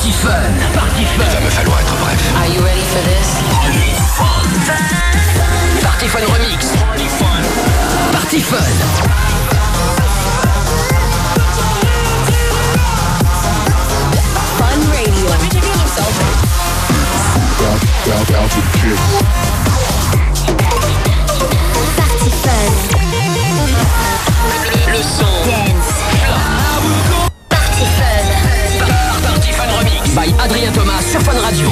Party Fun. Party Fun. Il va me falloir être bref. Are you ready for this? Party Fun Remix. Party Fun. Fun Radio. Party Radio.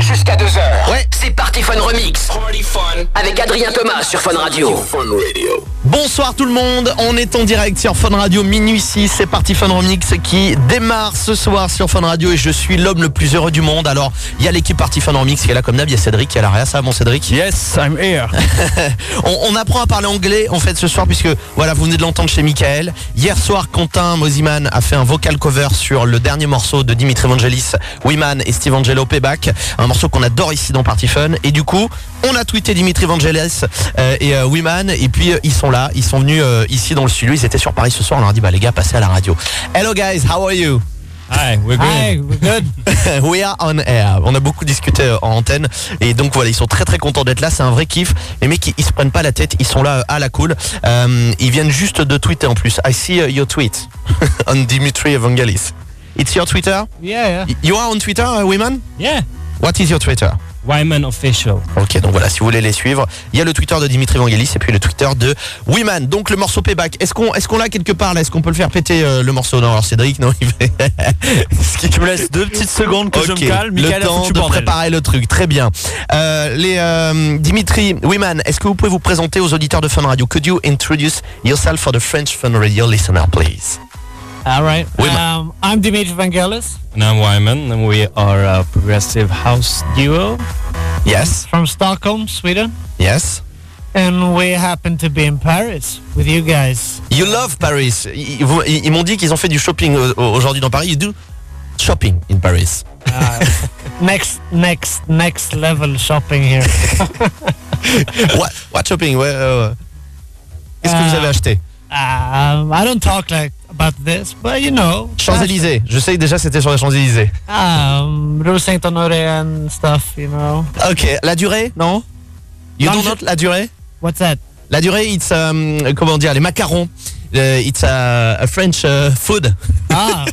Jusqu'à 2h. Ouais, c'est Party Fun Remix. Avec Adrien Thomas sur Fun Radio. Bonsoir tout le monde, on est en direct sur Fun Radio minuit 6, c'est parti Fun Remix qui démarre ce soir sur Fun Radio et je suis l'homme le plus heureux du monde. Alors, il y a l'équipe Party Fun Remix qui est là comme d'hab, il y a Cédric qui est à l'arrière, ça va mon Cédric? Yes, I'm here. on, on apprend à parler anglais en fait ce soir puisque voilà vous venez de l'entendre chez Michael. Hier soir Quentin Mosiman a fait un vocal cover sur le dernier morceau de Dimitri Vangelis, Wiman et Steve Angelo Payback, un morceau qu'on adore ici dans Party Fun. Et du coup on a tweeté Dimitri Vangelis euh, et euh, Wiman et puis euh, ils sont là, ils sont venus euh, ici dans le studio, ils étaient sur Paris ce soir, on leur a dit bah les gars passez à la radio. Hello guys, how are you? Hi, we're good. Hi, we're good. We are on air. On a beaucoup discuté euh, en antenne et donc voilà, ils sont très très contents d'être là. C'est un vrai kiff. Les mecs, ils, ils se prennent pas la tête. Ils sont là euh, à la cool. Euh, ils viennent juste de tweeter en plus. I see uh, your tweet on Dimitri Evangelis. It's your Twitter? Yeah, You are on Twitter, uh, Wiman. Yeah. What is your Twitter? Wyman official. Ok, donc voilà, si vous voulez les suivre, il y a le Twitter de Dimitri Vangelis et puis le Twitter de Wiman. Donc le morceau Payback. Est-ce qu'on est-ce qu'on l'a quelque part là? Est-ce qu'on peut le faire péter euh, le morceau? Non, alors Cédric, non, il fait. Ce qui- Tu me laisses deux petites secondes que je Ok, me calme. le Michael a temps de bordel. préparer le truc, très bien. Euh, les euh, Dimitri Wiman, est-ce que vous pouvez vous présenter aux auditeurs de Fun Radio? Could you introduce yourself for the French Fun Radio listener, please? All right. Um, I'm Dimitri Vangelis And I'm Wyman, and we are a progressive house duo. Yes, from Stockholm, Sweden, yes. and we happen to be in Paris with you guys. You love Paris. Ils, ils vous- ils- ils m'ont dit qu'ils ont fait du shopping euh, aujourd'hui dans Paris. You do shopping in Paris. Uh, next, next, next level shopping here. what, what shopping? Ouais, euh, Qu'est-ce que vous Euh, avez acheté Um, I don't talk like about this, but you know. Champs-Élysées. Je sais que déjà c'était sur les Champs-Élysées. Um, Rue Saint-Honoré and stuff, you know. Ok, la durée Non? You don't know la durée? What's that? La durée, it's um, comment dire, les macarons. Euh, it's a, a French uh, food. Ah,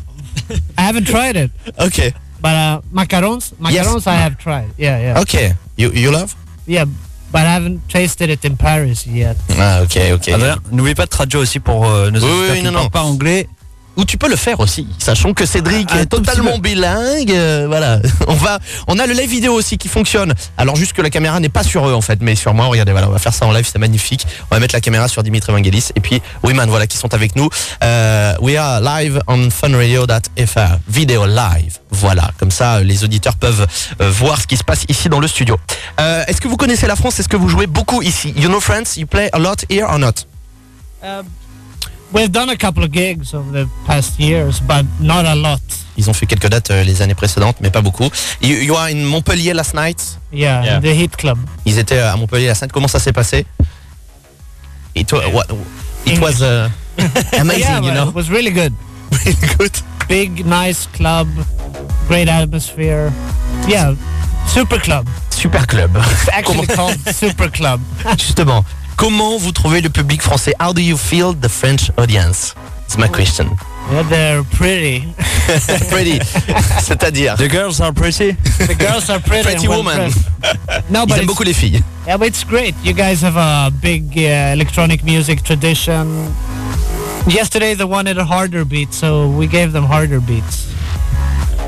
I haven't tried it, Ok, but uh, macarons, macarons I have tried. Yeah, yeah, ok. You, you love? Yeah, but I haven't tasted it in Paris yet. Ah, ok, ok. N'oubliez pas de traduire aussi pour euh, nos Oui, auditeurs oui, qui non, ne parlent pas anglais. Ou tu peux le faire aussi, sachant que Cédric est totalement bilingue. euh, voilà, on va, on a le live vidéo aussi qui fonctionne. Alors juste que la caméra n'est pas sur eux en fait, mais sur moi. Regardez, voilà, on va faire ça en live, c'est magnifique. On va mettre la caméra sur Dimitri Vangelis et puis Wiman, voilà, qui sont avec nous. Euh, we are live on funradio.fr, vidéo live. Voilà, comme ça, euh, les auditeurs peuvent euh, voir ce qui se passe ici dans le studio. Euh, Est-ce que vous connaissez la France? Est-ce que vous jouez beaucoup ici? You know France? You play a lot here or not? Uh, we've done a couple of gigs over the past years, but not a lot. Ils ont fait quelques dates euh, les années précédentes, mais pas beaucoup. You, you are in Montpellier last night? Yeah, Yeah. the Heat Club. Ils étaient à Montpellier last night. Comment ça s'est passé? It, wa- what, it was uh, amazing, yeah, you know? it was really good. Really good. Big, nice club, great atmosphere. Yeah, super club. Super club. It's actually called Super Club. Justement, comment vous trouvez le public français? How do you feel the French audience? It's my question. Yeah, they're pretty. Pretty. C'est-à-dire? The girls are pretty. The girls are pretty. Pretty well woman. No, Ils but aiment beaucoup les filles. yeah, but it's great. You guys have a big uh, electronic music tradition. Yesterday they wanted a harder beat, so we gave them harder beats.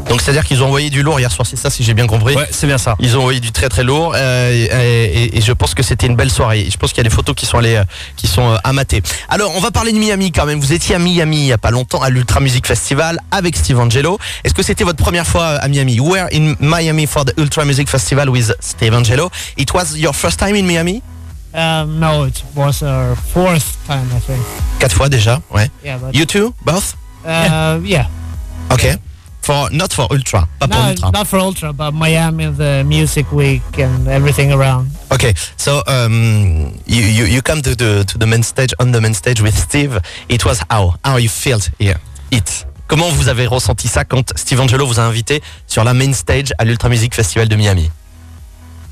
Donc c'est-à-dire qu'ils ont envoyé du lourd hier soir, c'est ça si j'ai bien compris. Ouais, c'est bien ça. Ils ont envoyé du très très lourd euh, et, et- et je pense que c'était une belle soirée. Je pense qu'il y a des photos qui sont allées, euh, qui sont euh, à mater. Alors on va parler de Miami quand même. Vous étiez à Miami il y a pas longtemps à l'Ultra Music Festival avec Steve Angelo. Est-ce que c'était votre première fois à Miami? You were in Miami for the Ultra Music Festival with Steve Angelo? It was your first time in Miami? Um, no, it was our fourth time, I think. Quatre fois déjà, ouais. Yeah, but You too, both? uh, yeah. Ok. For not for Ultra, pour No, Ultra. not for Ultra, but Miami, the Music Week, and everything around. Okay, so um, you, you you come to the to the main stage on the main stage with Steve. It was how how you felt here. It. Comment vous avez ressenti ça quand Steve Angelo vous a invité sur la main stage à l'Ultra Music Festival de Miami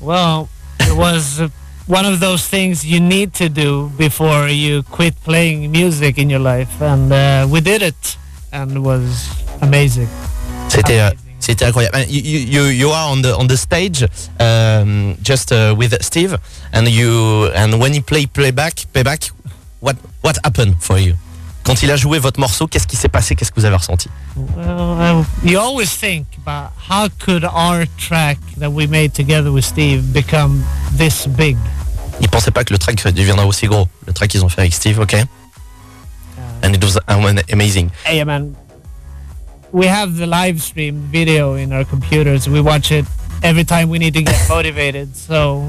Well, it was one of those things you need to do before you quit playing music in your life, and uh, we did it, and it was amazing. C'était euh, c'était incroyable. You, you you you are on the on the stage um, just uh, with Steve and you and when he play playback playback what what happened for you? Quand il a joué votre morceau, qu'est-ce qui s'est passé? Qu'est-ce que vous avez ressenti? Well, you always think about how could our track that we made together with Steve become this big? Il pensait pas que le track deviendra aussi gros. Le track qu'ils ont fait avec Steve, ok? And it was um, amazing. Hey man, we have the live stream video in our computers. We watch it every time we need to get motivated. So,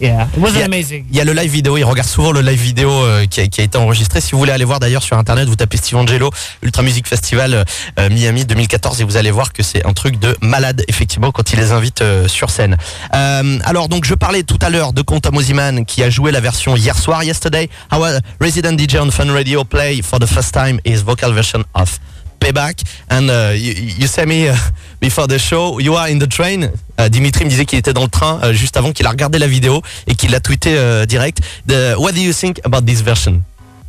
yeah, it was Yeah. amazing. Il y a le live vidéo, il regarde souvent le live vidéo euh, qui, a, qui a été enregistré. Si vous voulez aller voir d'ailleurs sur internet, vous tapez Steve Angelo, Ultra Music Festival euh, euh, Miami 2014 et vous allez voir que c'est un truc de malade effectivement quand il les invite euh, sur scène. Alors donc je parlais tout à l'heure de Conta Mosiman qui a joué la version hier soir, yesterday. Our resident DJ on Fun Radio play for the first time his vocal version of Payback. And uh, you, you say me uh, before the show you are in the train. Uh, Dimitri me disait qu'il était dans le train juste avant qu'il a regardé la vidéo et qu'il l'a tweeté direct. The- what do you think about this version?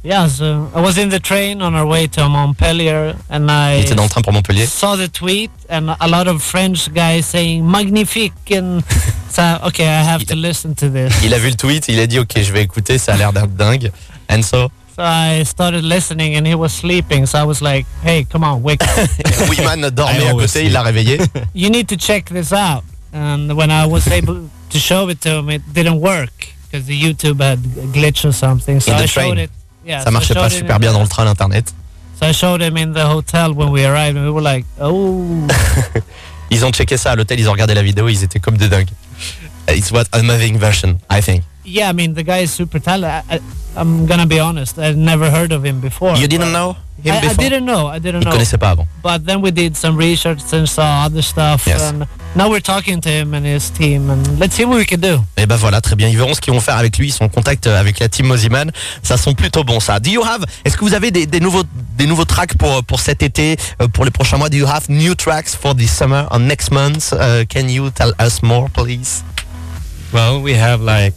Yeah, so I was in the train on our way to Montpellier, and il I était dans le train pour Montpellier. saw the tweet and a lot of French guys saying magnifique, and so okay, I have to listen to this. il a vu le tweet il a dit ok je vais écouter ça a l'air d'être dingue. And so So I started listening, and he was sleeping. So I was like, "Hey, come on, wake up! Dormait à côté il l'a réveillé you need to check this out." And when I was able to show it to him, it didn't work because the YouTube had a glitch or something. So In the I showed train. it. Yeah, ça so I marchait pas showed it super bien dans le train l'internet So I showed him in the hotel when we arrived, and we were like, "Oh." ils ont checké ça à l'hôtel ils ont regardé la vidéo ils étaient comme des dingues it's what amazing version I think Yeah, I mean the guy is super talented. I, I, I'm gonna be honest. I'd never heard of him before. you didn't know him I, I before? didn't know. I didn't il know. connaissait pas avant But then we did some research and saw other stuff, Yes. and now we're talking to him and his team, and let's see what we can do. Et ben voilà, très bien. Ils verront ce qu'ils vont faire avec lui. Ils sont en contact avec la team Moziman. Ça sont plutôt bon ça. Do you have Est-ce que vous avez des, des nouveaux des nouveaux tracks pour pour cet été, euh, pour les prochains mois? Do you have new tracks for this summer or next month? Uh, can you tell us more, please? Well, we have like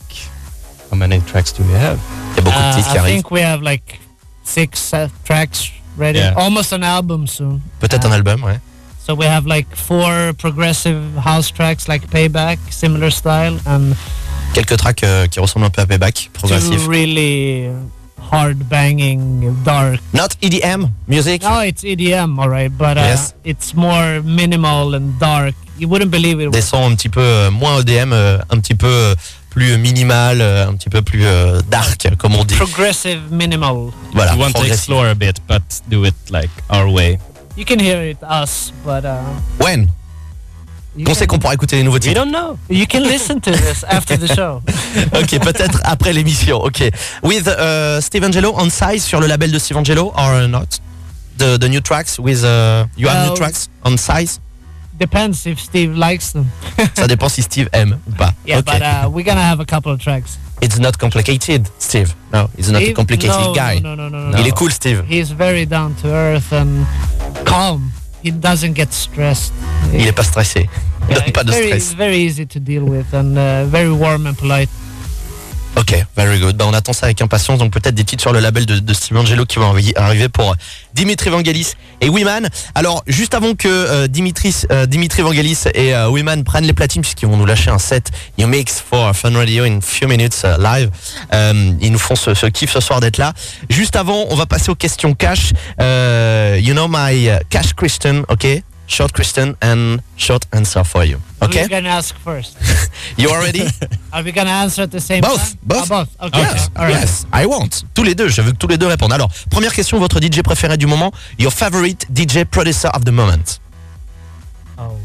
how many tracks do we have? Il y a beaucoup de Uh, titres qui I arrivent. think we have like six uh, tracks ready, Yeah. almost an album soon. Peut-être un Uh, album, ouais. So we have like four progressive house tracks, like Payback, similar style, and Quelques tracks euh, qui ressemblent un peu à Payback, progressif. two really hard banging, dark. Not EDM music. No, it's EDM, alright, but uh, Yes. it's more minimal and dark. You wouldn't believe it. Des sons un petit peu euh, moins EDM, euh, un petit peu euh, plus minimal, euh, un petit peu plus euh, dark, comme on dit. progressive minimal. Voilà, we want to explore a bit, but do it like our way. You can hear it us, but uh, When? you, Quand c'est qu'on pourra écouter les nouveaux We titres? don't know. you can listen to this after the show. Ok, peut-être après l'émission. Ok. With uh, Steve Angelo on size sur le label de Steve Angelo or not? The, the new tracks with uh, you have new tracks on size? Depends if Steve likes them. Ça dépend si Steve aime ou pas. Yeah, Ok. but uh, we're gonna have a couple of tracks. It's not complicated, Steve. No, he's not a Steve- complicated no, guy. No, no, no, no, no. Il est cool, Steve. He's very down to earth and calm. He doesn't get stressed. Il est pas stressé. Il Yeah, donne pas de very, stress. very easy to deal with and uh, very warm and polite. Ok, very good. Bah, on attend ça avec impatience. Donc peut-être des titres sur le label de, de Steve Angelo qui vont arri- arriver pour Dimitri Vangelis et Wiman. Alors juste avant que euh, Dimitri, euh, Dimitri Vangelis et euh, Wiman prennent les platines puisqu'ils vont nous lâcher un set You Mix for Fun Radio in few minutes euh, live. Euh, ils nous font ce, ce kiff ce soir d'être là. Juste avant, on va passer aux questions cash. Euh, you know my cash question, ok? Short question and short answer for you. Okay? Who's gonna ask first? You are ready? Are we gonna answer at the same Both, time? both? Ah, both. Okay. Yes, All right. yes, I want. Tous les deux, je veux que tous les deux répondent. Alors, première question, votre DJ préféré du moment, your favorite DJ producer of the moment? Oh.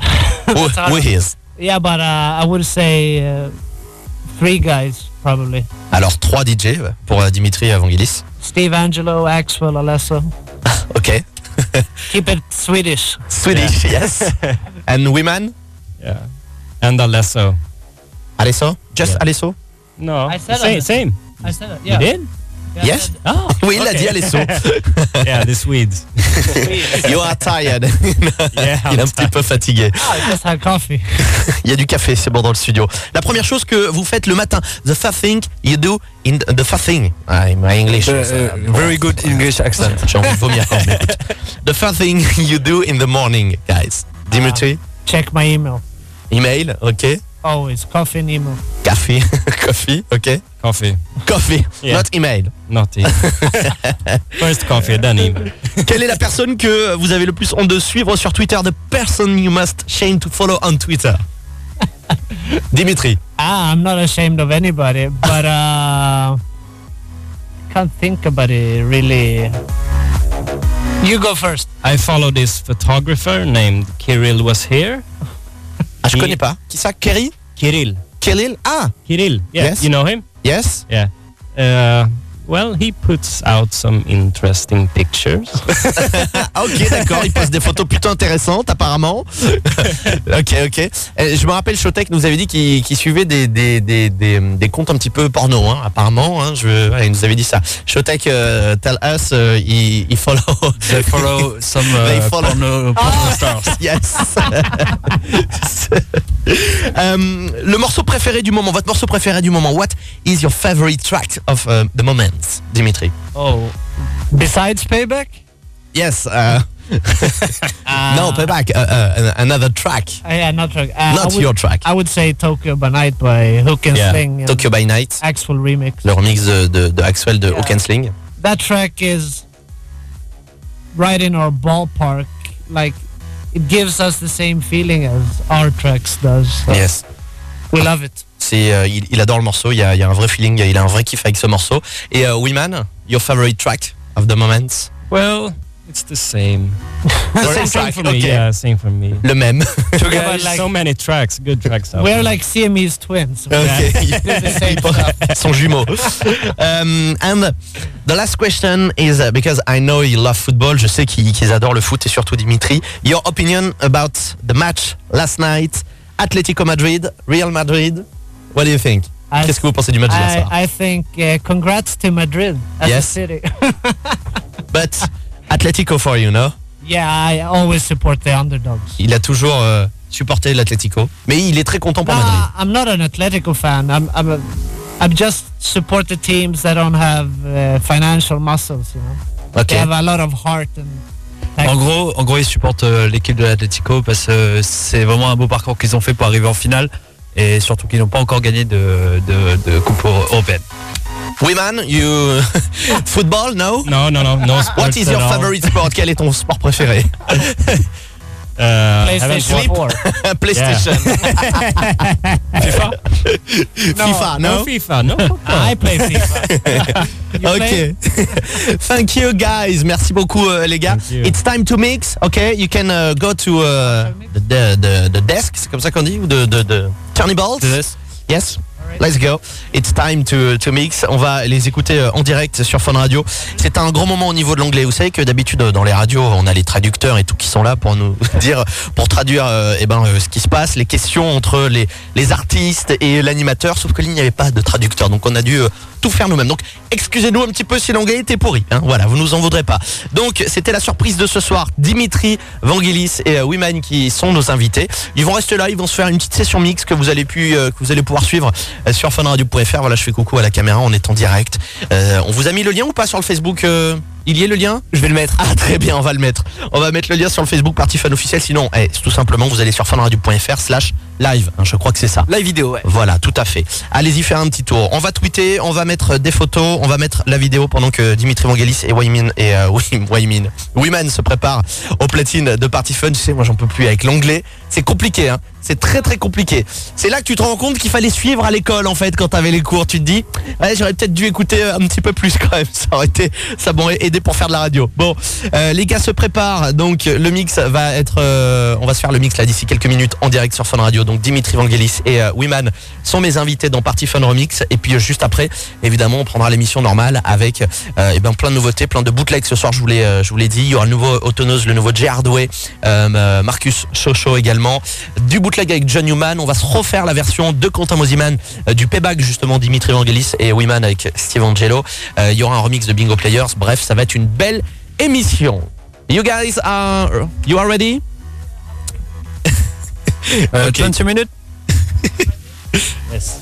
Who, who is? Yeah, but uh, I would say uh, three guys probably. Alors, trois DJ pour euh, Dimitri Vangelis. Steve Angelo, Axwell, Alesso. Ok. Keep it Swedish. Swedish, yes. And women? Yeah. And Alesso. Alesso? Just Yeah. Alesso? No. I said same. Alesso. Same. I said it. You Yeah. did? Yes? Oh. Oui, il a okay. dit Alesso. yeah, the Swedes. You are tired. Yeah, il est un I'm petit peu fatigué. Ah, I just had coffee. Il y a du café, c'est bon dans le studio. La première chose que vous faites le matin, the first thing you do in the first thing. Ah, my English. is, uh, very good English accent. J'ai envie de vomir. mais écoute. the first thing you do in the morning, guys. Dimitri, Check my email. email, ok. Always coffee and email. Café, coffee, ok. Coffee. Coffee, Yeah. not email. Not email. First coffee, then email. Quelle est la personne que vous avez le plus honte de suivre sur Twitter? The person you must shame to follow on Twitter. Dimitri. Ah, I'm not ashamed of anybody, but uh, can't think about it really. You go first. I follow this photographer named Kirill was here. Ah, je connais pas. Qui ça? Kerry? Kirill. Kirill? Ah, Kirill. Yeah. Yes. You know him? yes. Yeah. Uh, well, he puts out some interesting pictures. Ah, ok, d'accord, il poste des photos plutôt intéressantes apparemment. ok, ok. Euh, Je me rappelle, Showtech nous avait dit qu'il suivait des, des, des, des, des comptes un petit peu porno, hein, apparemment. Hein, je, ouais, il nous avait dit ça. Showtech, euh, tell us, il, il follow. They follow some They uh, follow- porno, porno stars. yes. Euh, le morceau préféré du moment, votre morceau préféré du moment. What is your favorite track of uh, the moment, Dimitri? Oh, besides payback? Yes. Uh, no, payback. Uh, uh, another track. Uh, yeah, not track. Uh, Not would, your track. I would say Tokyo by Night by Hook and Yeah, Sling. and Tokyo by Night. Axel remix. Le remix de, de, de Axwell de Yeah. Hook and Sling. That track is right in our ballpark. Like it gives us the same feeling as our tracks does. So Yes. We love it. C'est, euh, il, il adore le morceau, il y, a, il y a un vrai feeling, il a un vrai kiff avec ce morceau. Et euh, Wiman, your favorite track of the moment? Well, it's the same. The same same track, for me. okay. Yeah, same for me. Le même. Yeah, there's like- so many tracks, good tracks out We're there. like Siamese twins. Okay. sont jumeaux. Um, and the last question is uh, because I know you love football, je sais qu'ils qu'ils adorent le foot et surtout Dimitri. Your opinion about the match last night, Atletico Madrid, Real Madrid. What do you think? I- Qu'est-ce que vous pensez du match d'hier soir I, think uh, congrats to Madrid as Yes. a city. But Atletico for you, no? yeah, I always support the underdogs. Il a toujours euh, supporté l'Atletico, mais il est très content pour Madrid. Nah, I'm not an Atletico fan. I'm I'm a, I'm just support the teams that don't have uh, financial muscles. You know, Ok. they have a lot of heart and. En gros, en gros, ils supportent euh, l'équipe de l'Atletico parce que c'est vraiment un beau parcours qu'ils ont fait pour arriver en finale et surtout qu'ils n'ont pas encore gagné de, de, de coupe européenne. Wiman, you football, no? No, no, no, no sports What is your favorite sport? Quel est ton sport préféré? Uh, haven't PlayStation 4. PlayStation. FIFA? FIFA, no? No FIFA, no. I play FIFA. Ok. Thank you guys. Merci beaucoup euh, les gars. It's time to mix. Ok, you can uh, go to uh, the, the, the, the desk. C'est comme ça qu'on dit ou de de de. Yes. Let's go. It's time to, mix. On va les écouter euh, en direct sur Fun Radio. C'est un gros moment au niveau de l'anglais. Vous savez que d'habitude euh, dans les radios, on a les traducteurs et tout qui sont là pour nous dire, pour traduire euh, eh ben, ce qui se passe, les questions entre les, artistes et l'animateur. Sauf que là, il n'y avait pas de traducteur. Donc on a dû faire nous-mêmes. Donc excusez-nous un petit peu si l'anglais était pourri. hein. Voilà, vous nous en voudrez pas. Donc c'était la surprise de ce soir. Dimitri, Vangelis et euh, Wiman qui sont nos invités. Ils vont rester là, ils vont se faire une petite session mix que vous allez pu, euh, que vous allez pouvoir suivre euh, sur funradio.fr. Voilà, je fais coucou à la caméra, on est en direct. On vous a mis le lien ou pas sur le Facebook Il y est le lien Je vais le mettre. Ah très bien, on va le mettre. On va mettre le lien sur le Facebook Party Fun officiel. Sinon, eh, tout simplement, vous allez sur funradio.fr slash live. hein, je crois que c'est ça. La vidéo, ouais. Voilà, tout à fait. Allez-y faire un petit tour. On va tweeter, on va mettre des photos, on va mettre la vidéo pendant que Dimitri Vangelis et Waymin et euh, Waymin, Wiman se préparent aux platines de Party Fun. Tu sais, moi j'en peux plus avec l'anglais. C'est compliqué, hein. C'est très très compliqué. C'est là que tu te rends compte qu'il fallait suivre à l'école en fait quand t'avais les cours. Tu te dis, j'aurais peut-être dû écouter un petit peu plus quand même. Ça aurait été, ça m'aurait aidé pour faire de la radio. Bon, euh, les gars se préparent. Donc le mix va être, euh, on va se faire le mix là d'ici quelques minutes en direct sur Fun Radio. Donc Dimitri Vangelis et euh, Wiman sont mes invités dans Party Fun Remix. Et puis euh, juste après, évidemment, on prendra l'émission normale avec euh, eh ben, plein de nouveautés, plein de bootlegs ce soir. Je vous l'ai, euh, je vous l'ai dit. Il y aura le nouveau Autonose, le nouveau Jay Hardway, euh, euh, Marcus Socho également, du bootleg avec John Newman. On va se refaire la version de Quentin Mosiman euh, du payback justement Dimitri Vangelis et Wiman avec Steve Angelo. Euh, il y aura un remix de Bingo Players. Bref, ça va être une belle émission. You guys are, you are ready? Euh, Ok. 20 minutes? Yes.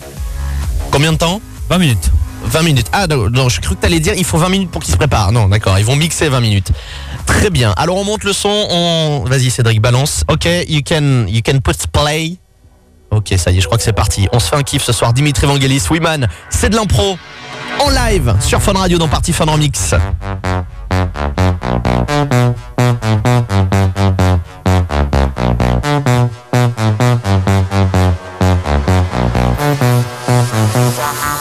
Combien de temps? 20 minutes. 20 minutes. Ah non, non je cru que t'allais dire il faut 20 minutes pour qu'ils se préparent. Non, d'accord, ils vont mixer 20 minutes. Très bien. Alors on monte le son, on vas-y Cédric balance. OK, you can you can put play. OK, ça y est, je crois que c'est parti. On se fait un kiff ce soir Dimitri Vangelis, Wiman, c'est de l'impro en live sur Fun Radio dans Party Fun Remix. Party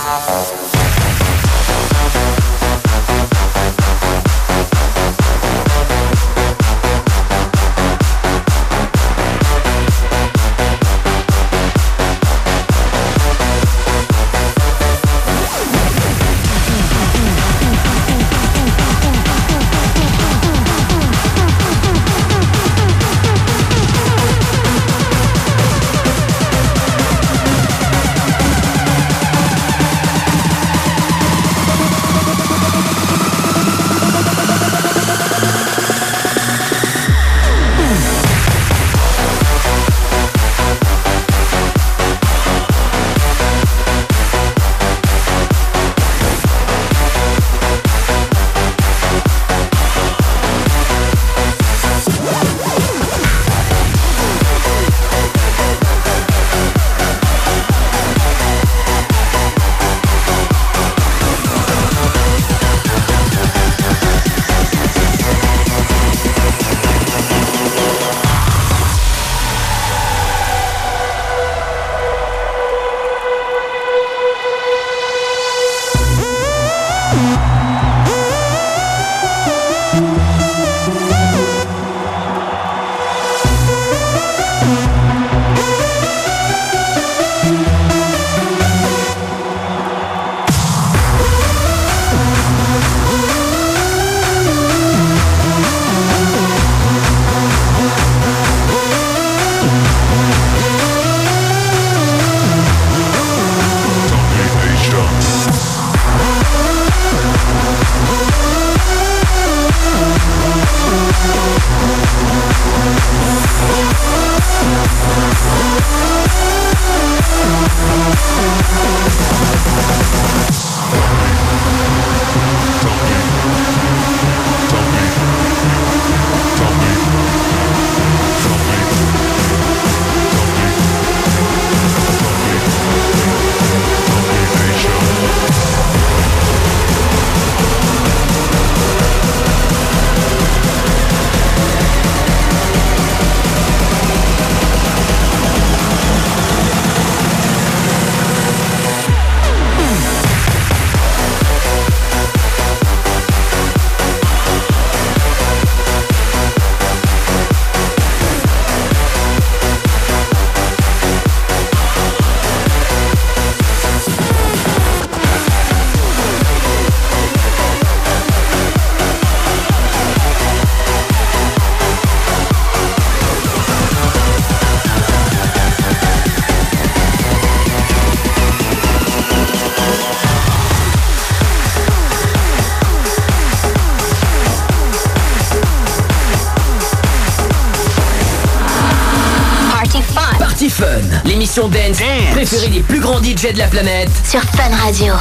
l'émission dance, préférée des plus grands DJ de la planète. sur Fun Radio.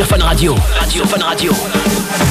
Sur Fun Radio. Radio Fun Radio.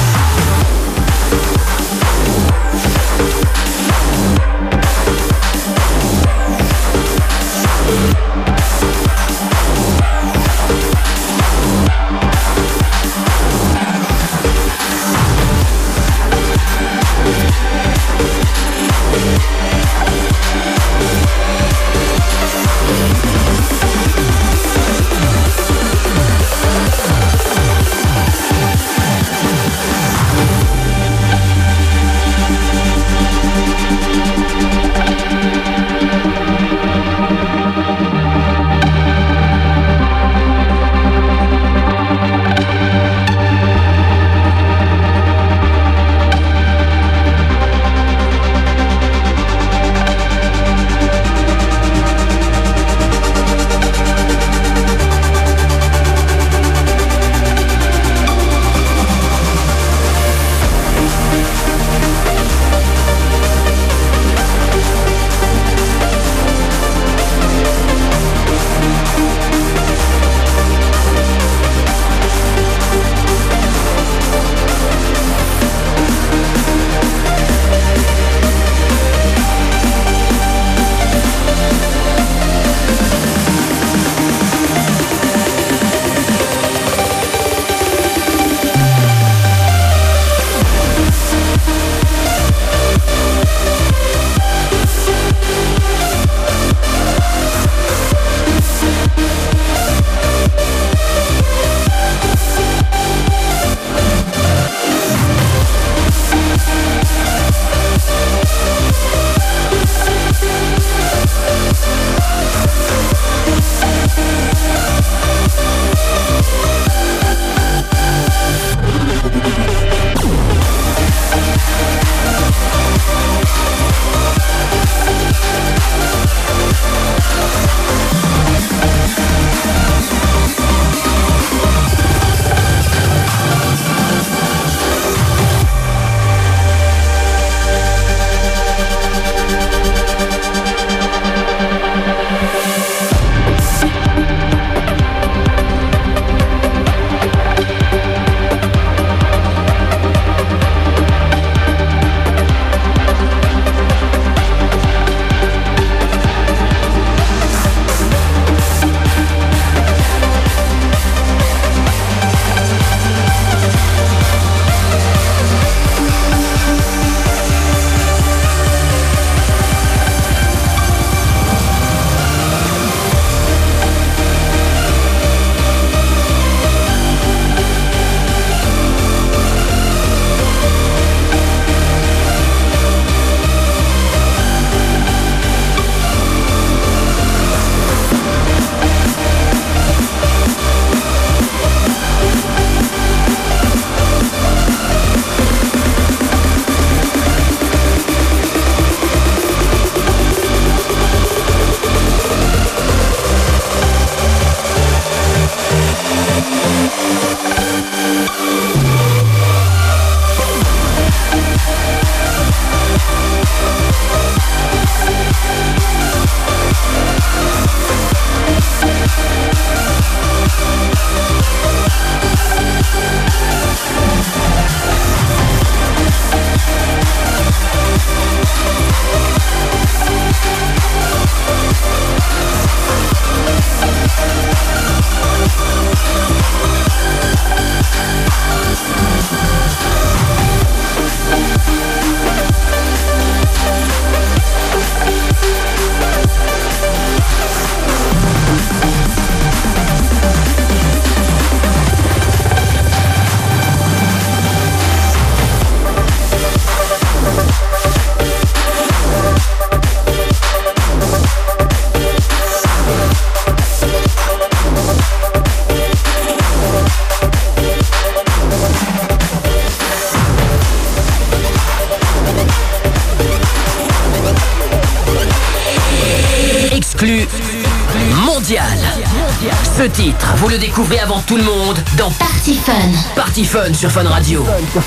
Ce titre, vous le découvrez avant tout le monde dans Party Fun. Party Fun sur Fun Radio. Ça,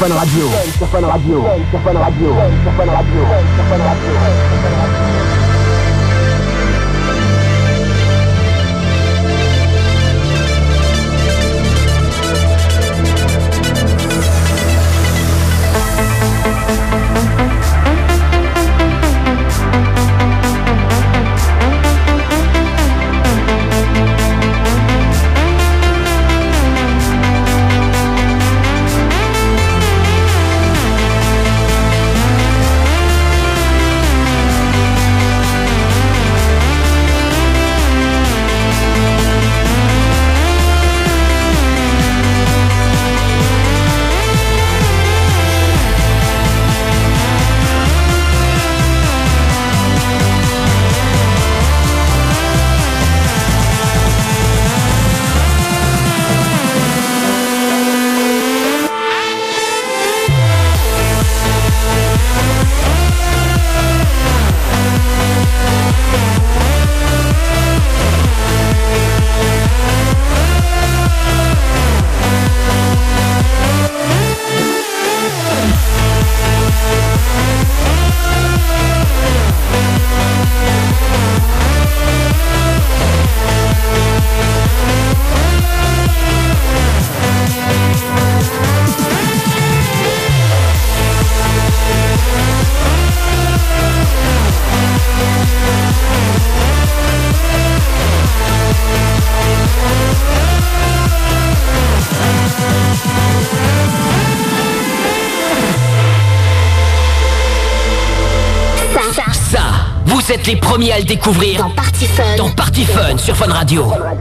êtes les premiers à le découvrir dans Party Fun. dans Party Fun sur Fun Radio. Fun Radio.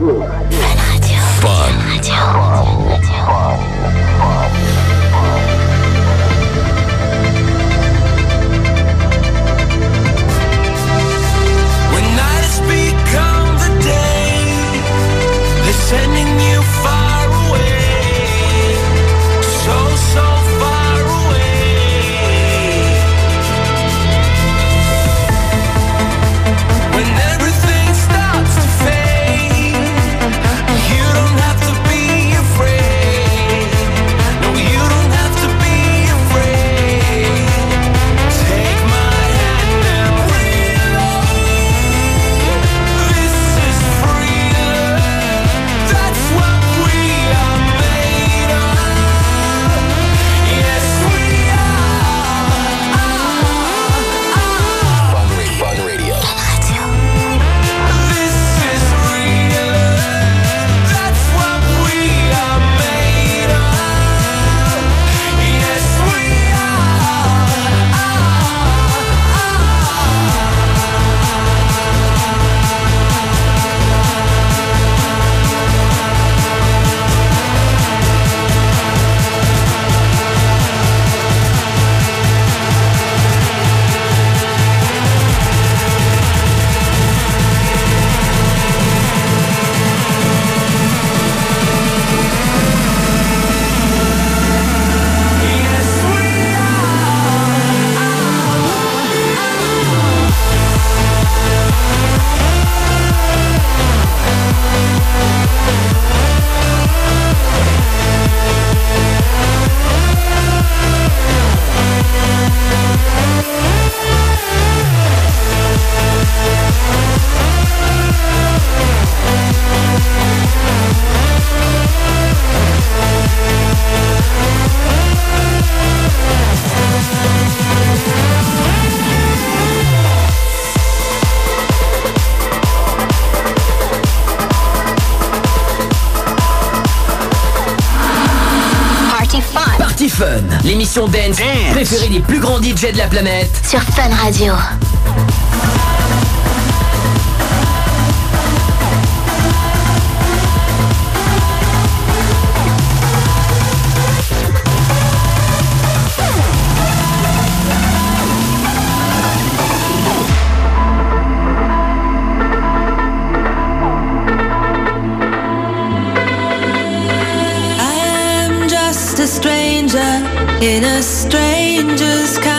L'émission dance, préférée des plus grands DJ de la planète. Sur Fun Radio. In a stranger's kind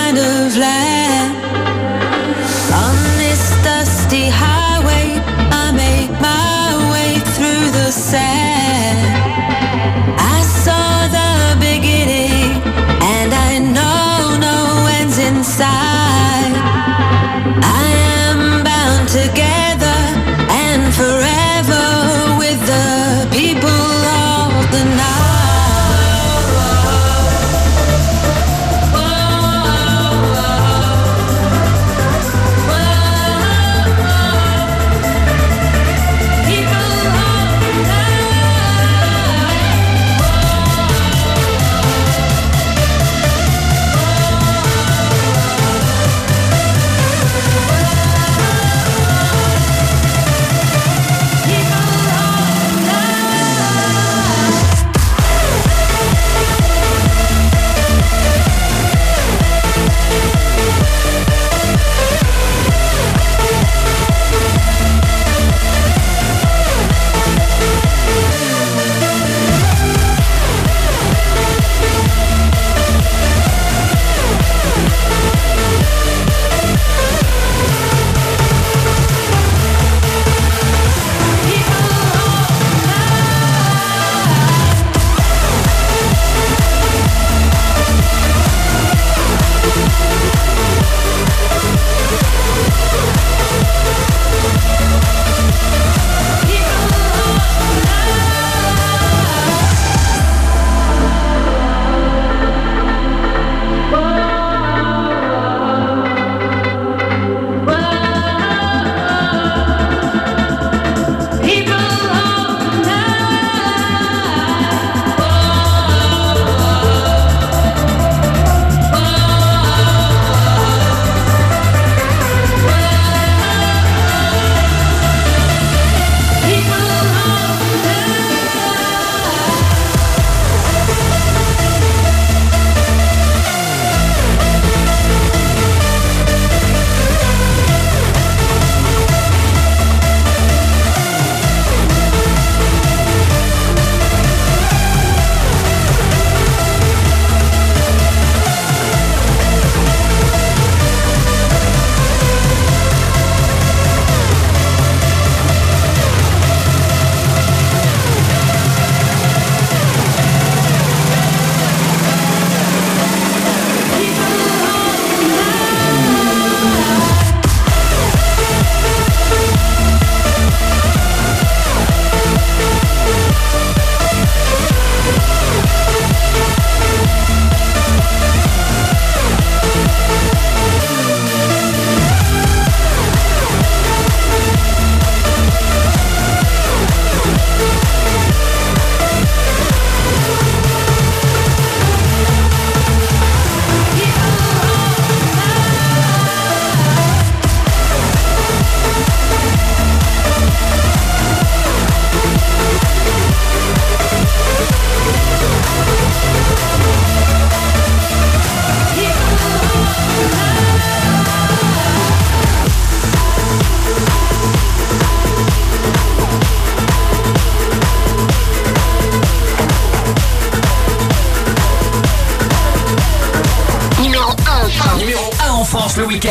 France le week-end.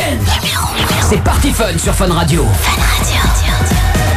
C'est Party Fun sur Fun Radio. Fun Radio.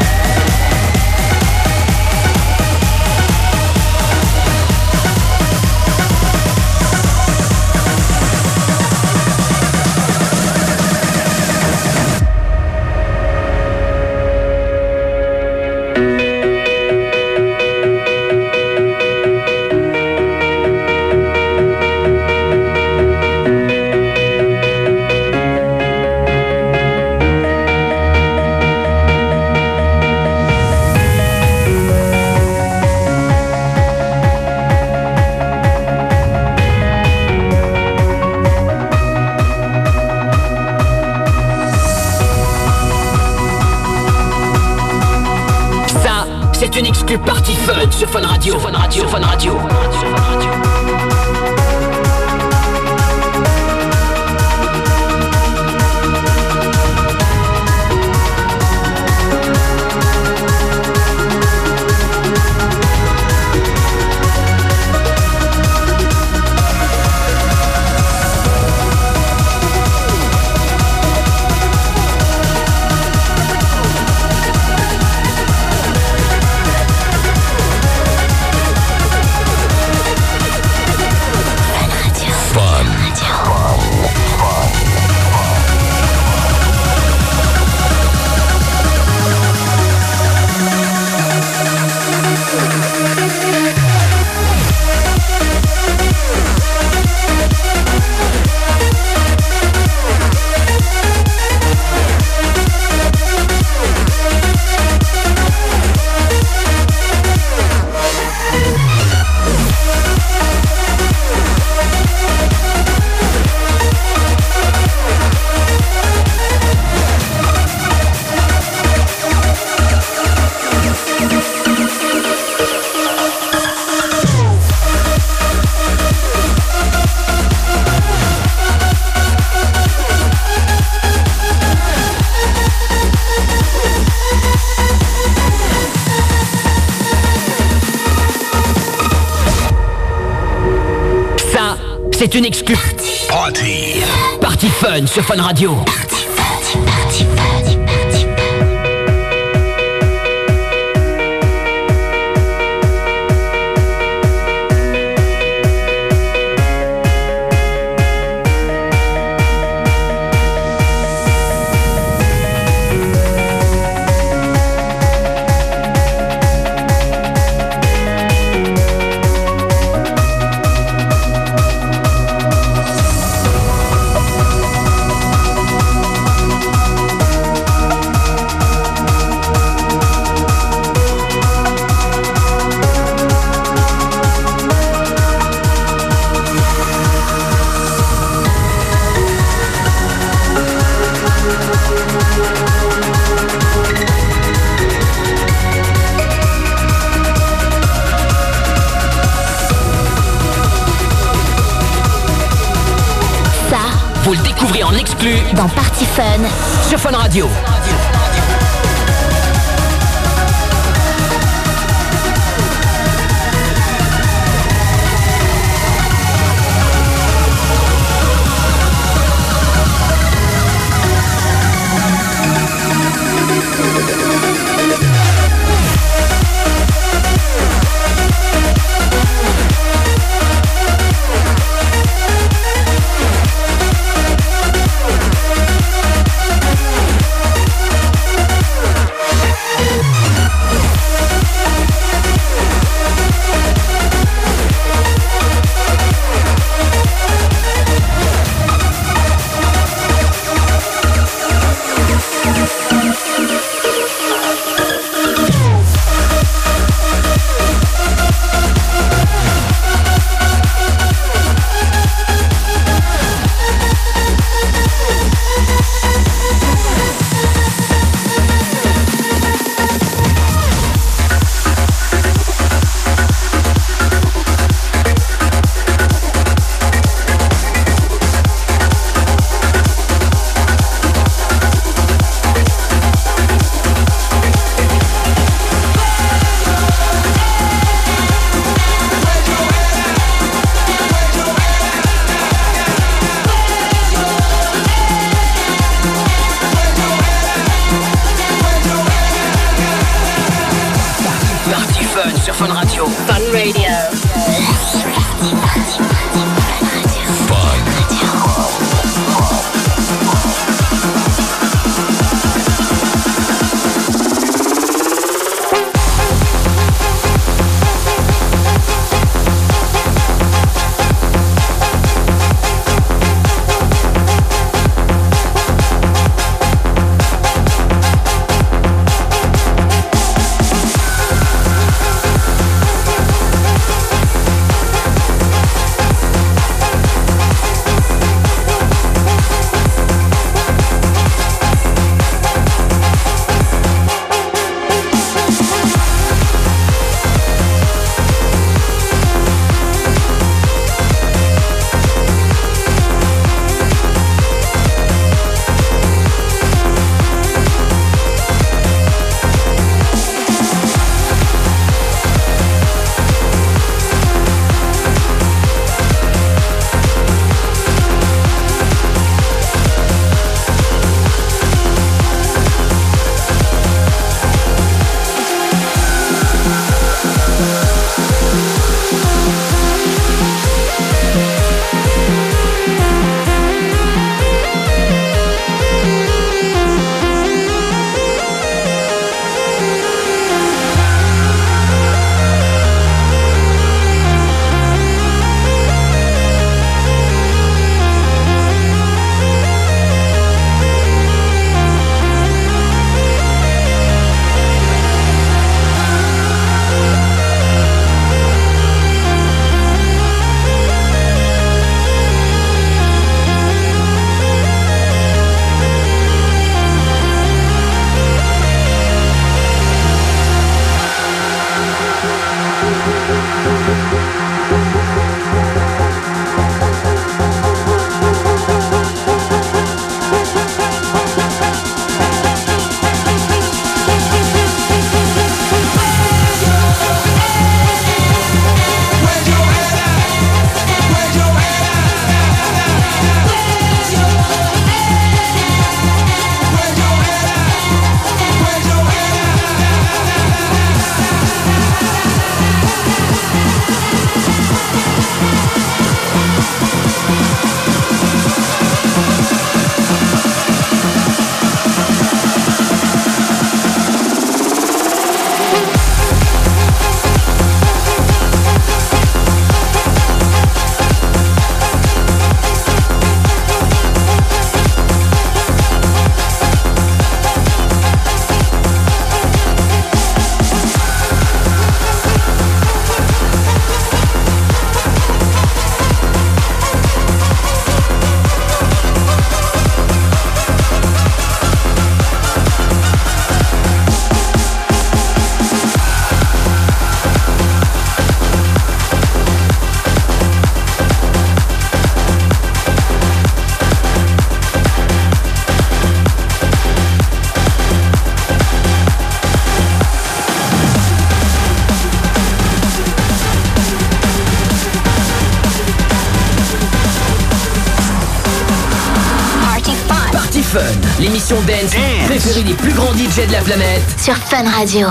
Sur Fun Radio. L'émission dance préférée des plus grands DJ de la planète. Sur Fun Radio.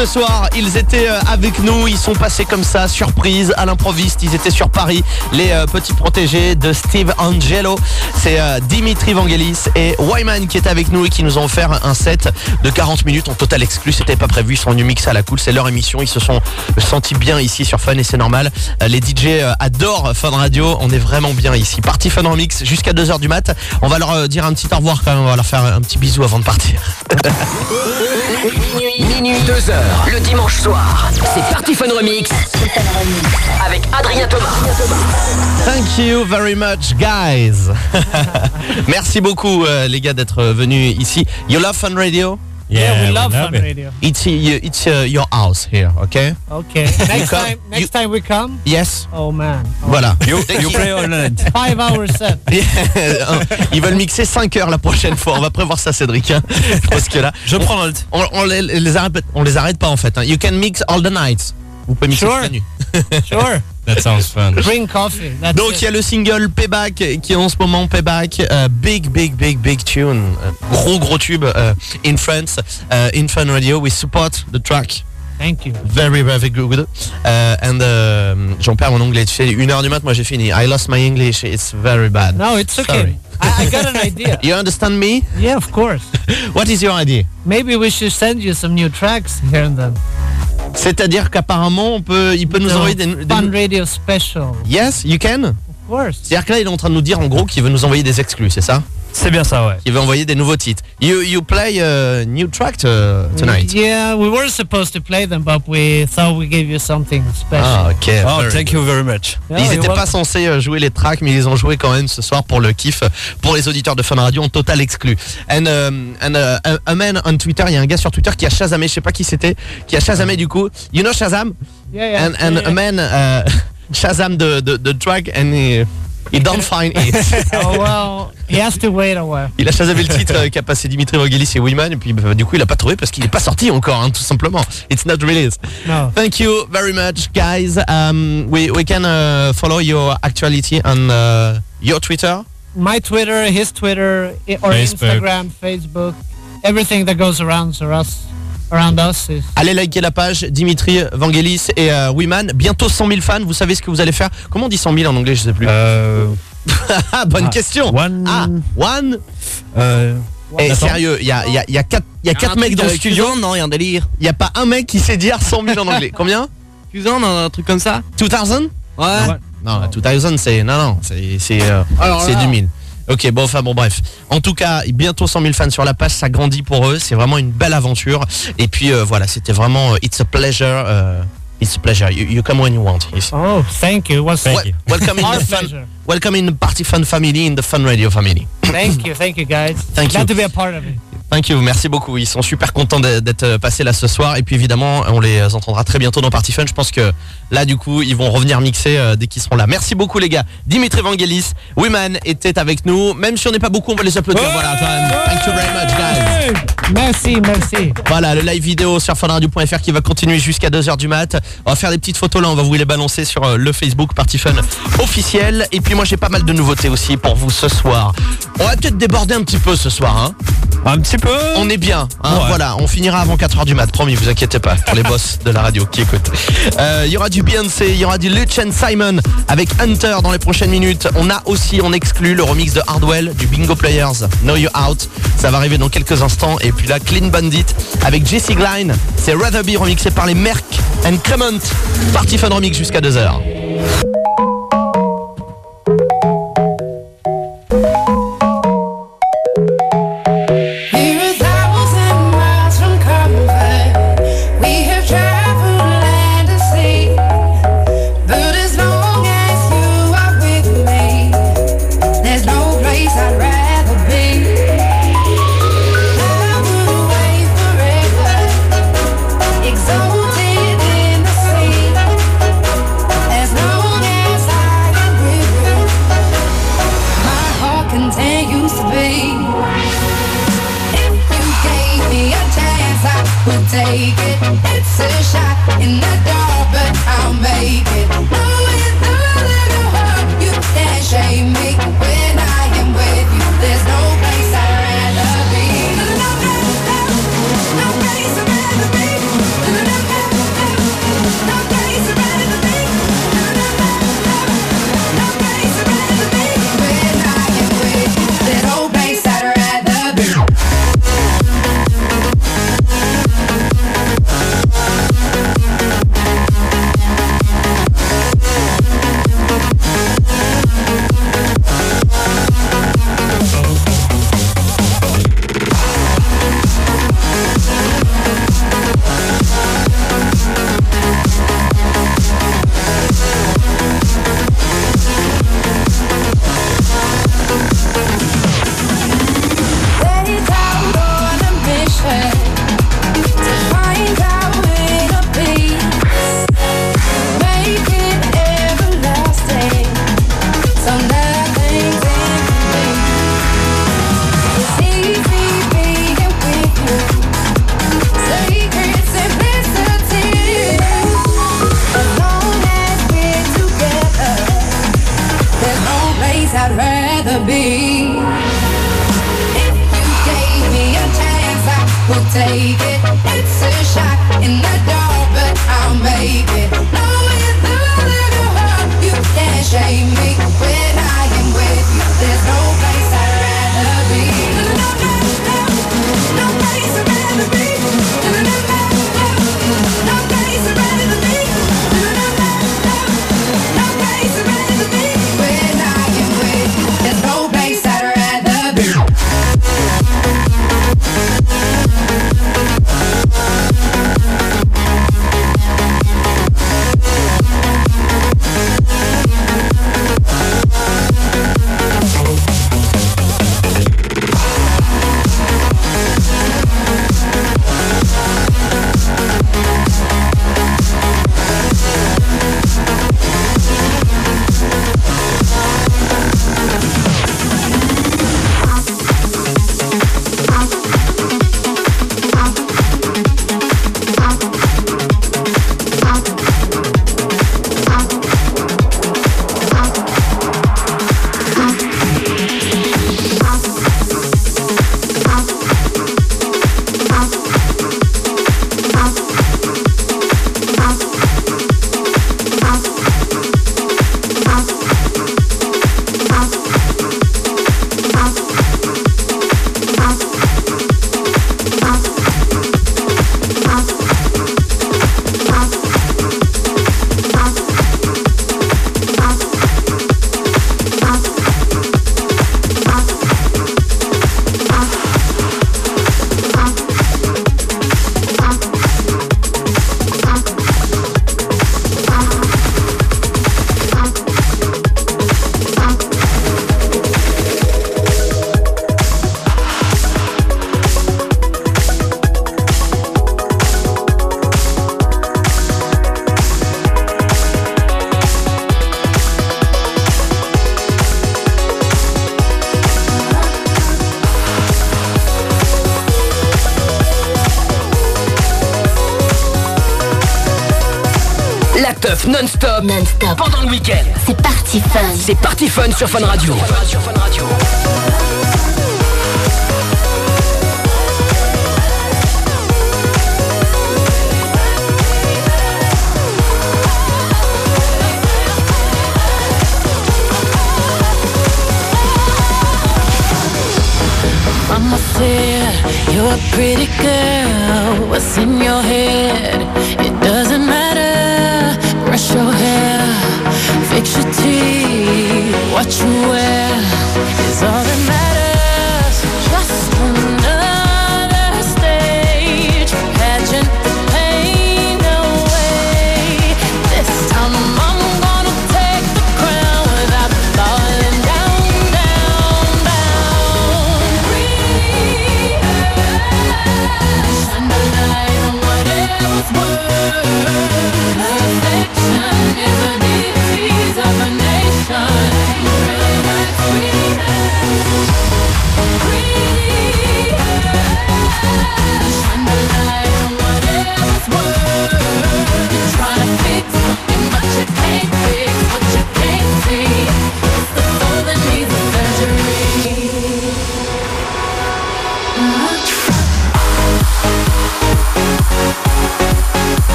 Ce soir. Ils étaient euh, avec nous, ils sont passés comme ça, surprise, à l'improviste. Ils étaient sur Paris, les euh, petits protégés de Steve Angelo. C'est euh, Dimitri Vangelis et Wyman qui est avec nous et qui nous ont offert un set de 40 minutes en total exclu. C'était pas prévu, ils sont venus mixer à la cool, c'est leur émission. Ils se sont sentis bien ici sur Fun et c'est normal. Les DJ adorent Fun Radio, on est vraiment bien ici. Party Fun en mix jusqu'à 2h du mat. On va leur dire un petit au revoir quand même, on va leur faire un petit bisou avant de partir. Minuit, minuit, 2 heures, le dimanche soir. C'est Party Fun Remix. Avec Adrien Thomas. Thank you very much, guys. Merci beaucoup, euh, les gars, d'être venus ici. You love Fun Radio? Yeah, we we love love Fun it. Radio. It's, uh, it's uh, your house here, okay? Okay. Next come- time, next you- time we come? Yes. Oh man. Oh, Voilà. You, you play all night. Five hour set. Ils veulent mixer 5 heures la prochaine fois. On va prévoir ça, Cédric. hein. Parce que là, Je prends note. on, on les, les arrête, on les arrête pas en fait. hein. You can mix all the nights. Vous pouvez mixer Sure. toute la nuit. Sure. That sounds fun. Bring coffee. That's Donc il y a le single Payback qui est en ce moment Payback, euh, big big big big tune, Euh, gros gros tube euh, in France, in Fun Radio. We support the track. Thank you. Very very good. And euh, j'en perds mon anglais. Tu sais, une heure du mat, moi j'ai fini. I lost my English. It's very bad. No, it's okay. Sorry. I, I got an idea. You understand me? Yeah, of course. What is your idea? Maybe we should send you some new tracks here and then. C'est-à-dire qu'apparemment on peut, il peut nous No, envoyer des, des- Fun Radio special. Yes, you can. Of course. C'est-à-dire que là il est en train de nous dire en gros qu'il veut nous envoyer des exclus, c'est ça? C'est bien ça, ouais. Il veut envoyer des nouveaux titres. You you play a new track uh, tonight? Yeah, we were supposed to play them, but we thought we gave you something special. Ah ok. Oh, very thank you very much. Yeah, Ils n'étaient pas censés euh, jouer les tracks, mais ils ont joué quand même ce soir pour le kiff, pour les auditeurs de Fun Radio en total exclu. And, um, and uh, a, man on Twitter, il y a un gars sur Twitter qui a Shazamé, je sais pas qui c'était, qui a Shazamé du coup. You know Shazam? Yeah, yeah. And, and yeah, a man uh, Shazam the, the, the track and he, he don't find it. Oh well, he has to wait a while. Il a chasamé le titre euh, qu'a passé Dimitri Vangelis et Wiman et puis bah, du coup il a pas trouvé parce qu'il est pas sorti encore hein, tout simplement. It's not released. No. Thank you very much guys. Um, we, we can uh, follow your actuality on uh, your Twitter. My Twitter, his Twitter, or Facebook. Instagram, Facebook, everything that goes around for us, Us. Allez liker la page Dimitri Vangelis et euh, Wiman. Bientôt 100 000 fans, vous savez ce que vous allez faire? Comment on dit 100 000 en anglais? Je sais plus. Euh... Ah, bonne ah, question. One. Ah, one. Euh... Eh, sérieux, il y a, y, y a quatre, y a quatre mecs dans le studio. Non, il y a un délire. Il n'y a pas un mec qui sait dire 100 000 en anglais. Combien? 2000, un truc comme ça 2000 Ouais. Non, non, 2000, c'est. Non, non, c'est. C'est euh, Ok, bon, enfin bon, bref. En tout cas, bientôt 100 000 fans sur la page, ça grandit pour eux. C'est vraiment une belle aventure. Et puis euh, voilà, c'était vraiment euh, it's a pleasure. euh, it's a pleasure. You, you come when you want. Yes. Oh, thank you. Welcome in our the fun. pleasure. Welcome in the Party Fun family, in the Fun Radio family. Thank you, thank you, guys. Thank Glad you. to be a part of it. Thank you, merci beaucoup. Ils sont super contents d'être- euh, passés là ce soir. Et puis évidemment, on les entendra très bientôt dans Party Fun. Je pense que là, du coup, ils vont revenir mixer euh, dès qu'ils seront là. Merci beaucoup, les gars. Dimitri Vangelis, Women était avec nous. Même si on n'est pas beaucoup, on va les applaudir. Voilà, quand même. Thank you very much, guys. Merci, merci. Voilà, le live vidéo sur funradio.fr qui va continuer jusqu'à 2h du mat. On va faire des petites photos là, on va vous les balancer sur euh, le Facebook Party Fun officiel. Et puis moi j'ai pas mal de nouveautés aussi pour vous ce soir. On va peut-être déborder un petit peu ce soir. Hein. un petit peu. On est bien, hein, Ouais. voilà, on finira avant 4h du mat, promis, vous inquiétez pas, pour les boss de la radio qui écoutent. Euh, Il y aura du Beyoncé, il y aura du Luchen Simon avec Hunter dans les prochaines minutes. On a aussi, on exclut le remix de Hardwell du Bingo Players, Know You Out. Ça va arriver dans quelques instants. Et puis là, Clean Bandit avec Jesse Gline, c'est Rather Be remixé par les Merck and Clement. Party Fun Remix jusqu'à 2h. Pendant le week-end. C'est Party Fun. C'est Party Fun sur Fun Radio. Sur Fun Radio. You're a pretty girl, what's in your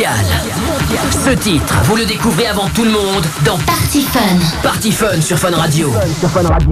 mondial. Ce titre, vous le découvrez avant tout le monde dans Party Fun. Party Fun sur Fun Radio. Party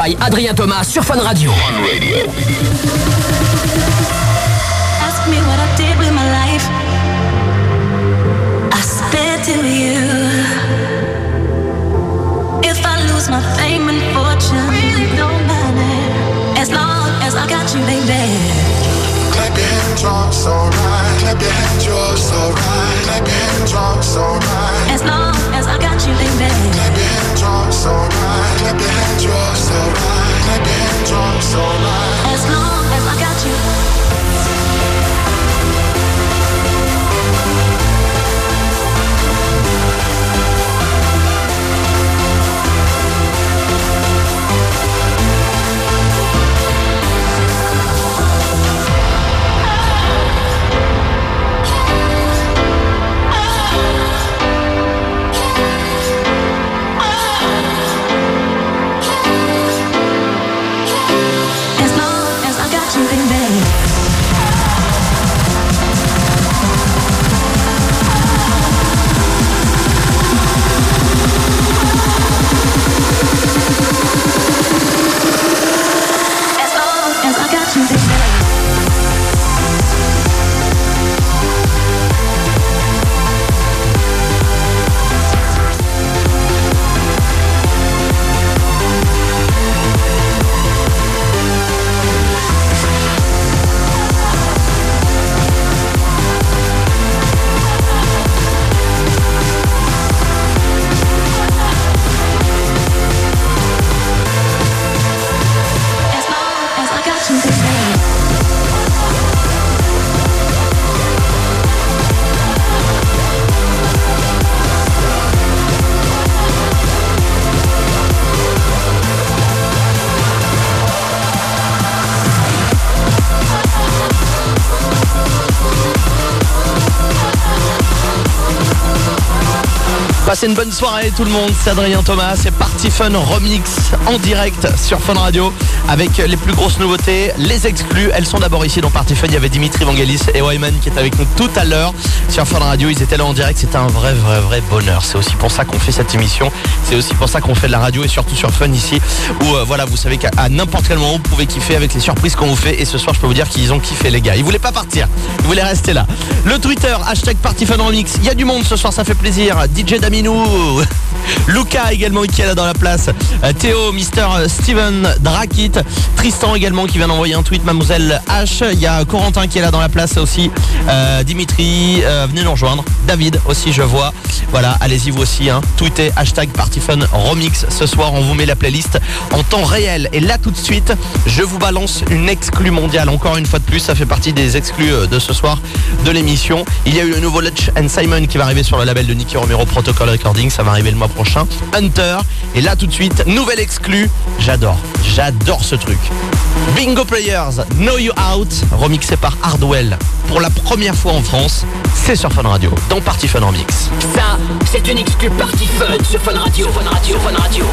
by Adrien Thomas sur Fun Radio. Ask me what I did with my life. I spare to you. If I lose my fame and fortune, really don't matter. As long as I got you, baby. Clap drops, alright. Clap your hands, yours, alright. Clap your hands, drops, alright. As long as I got you, baby. Clap your hands, drops, alright. Clap your hands, yours, your hands, drops, alright. As Passez une bonne soirée tout le monde, c'est Adrien Thomas, c'est Party Fun Remix en direct sur Fun Radio avec les plus grosses nouveautés, les exclus, elles sont d'abord ici dans Party Fun, il y avait Dimitri Vangelis et Wyman qui étaient avec nous tout à l'heure sur Fun Radio, ils étaient là en direct, c'était un vrai vrai vrai bonheur, c'est aussi pour ça qu'on fait cette émission, c'est aussi pour ça qu'on fait de la radio et surtout sur Fun ici où euh, voilà vous savez qu'à n'importe quel moment vous pouvez kiffer avec les surprises qu'on vous fait. Et ce soir je peux vous dire qu'ils ont kiffé les gars, ils voulaient pas partir, ils voulaient rester là. Le Twitter, hashtag Party Fun Remix, il y a du monde ce soir, ça fait plaisir, DJ Daminou, Luca également qui est là dans la place, Euh, Théo, Mister Steven Drakit, Tristan également qui vient d'envoyer un tweet, Mademoiselle H, il y a Corentin qui est là dans la place aussi, Euh, Dimitri, euh, venez nous rejoindre, David aussi je vois, voilà, allez-y vous aussi, hein. tweetez hashtag PartyFun Remix, ce soir on vous met la playlist en temps réel, et là tout de suite, je vous balance une exclue mondiale, encore une fois de plus, ça fait partie des exclus euh, de ce soir de l'émission, il y a eu le nouveau Lutch and Simon qui va arriver sur le label de Nicky Romero Protocol Recording, ça va arriver le mois prochain, Hunter, et là tout de suite, nouvelle exclue, j'adore, j'adore ce truc. Bingo Players, Know You Out, remixé par Hardwell, pour la première fois en France, c'est sur Fun Radio, dans Party Fun Remix. Ça, c'est une exclue Party Fun sur Fun Radio. Fun Radio, Fun Radio.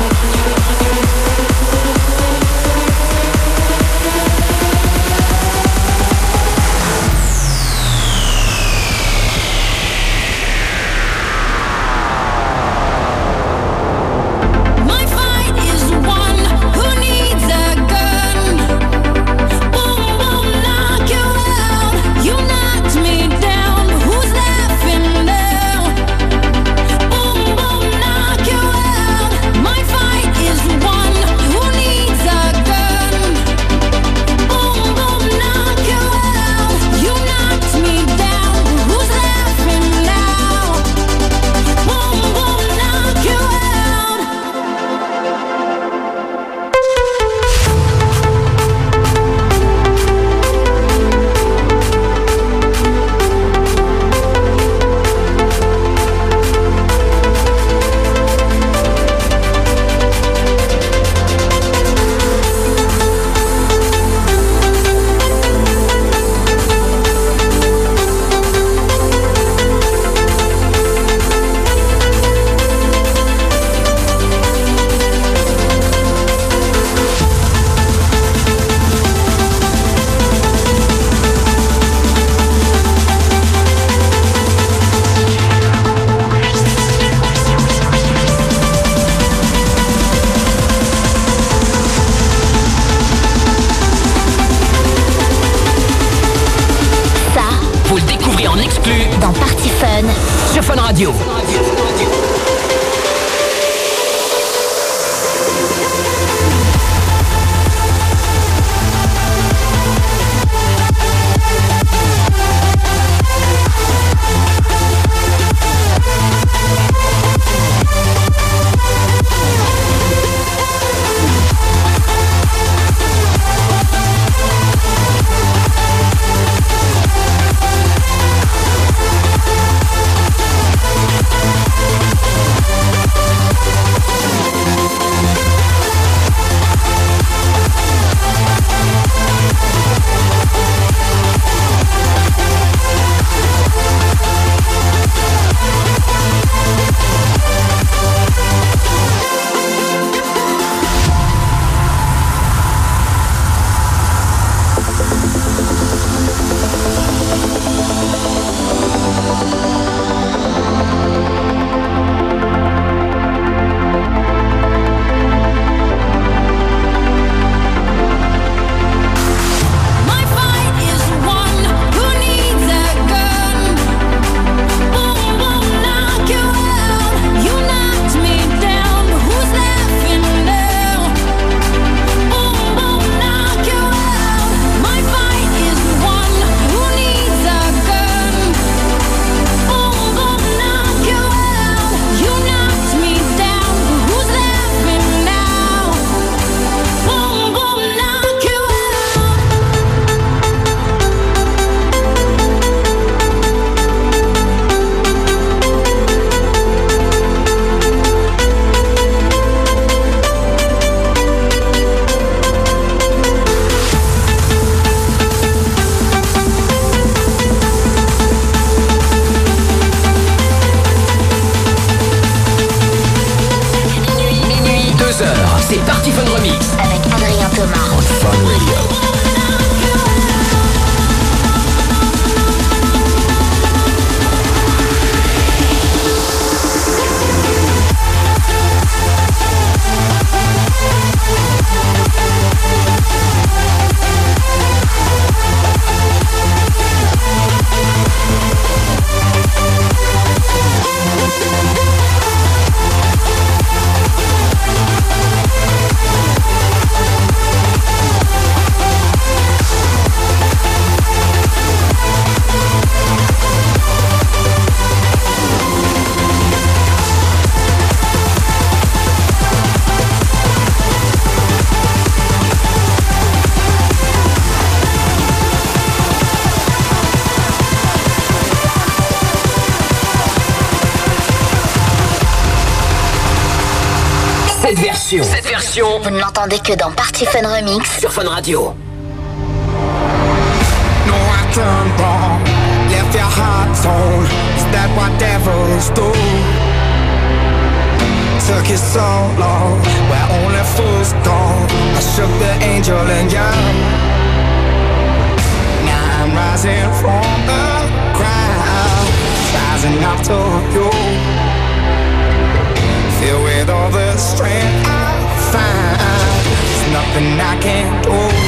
Version, Vous ne l'entendez que dans Party Fun Remix. sur Fun Radio. No, I turned wrong, left your heart torn. Is that what devils do? Took you so long, where only fools gone. I shook the angel in you. Now I'm rising from the crowd, rising up to you. Filled with all the strength nothing I can't do.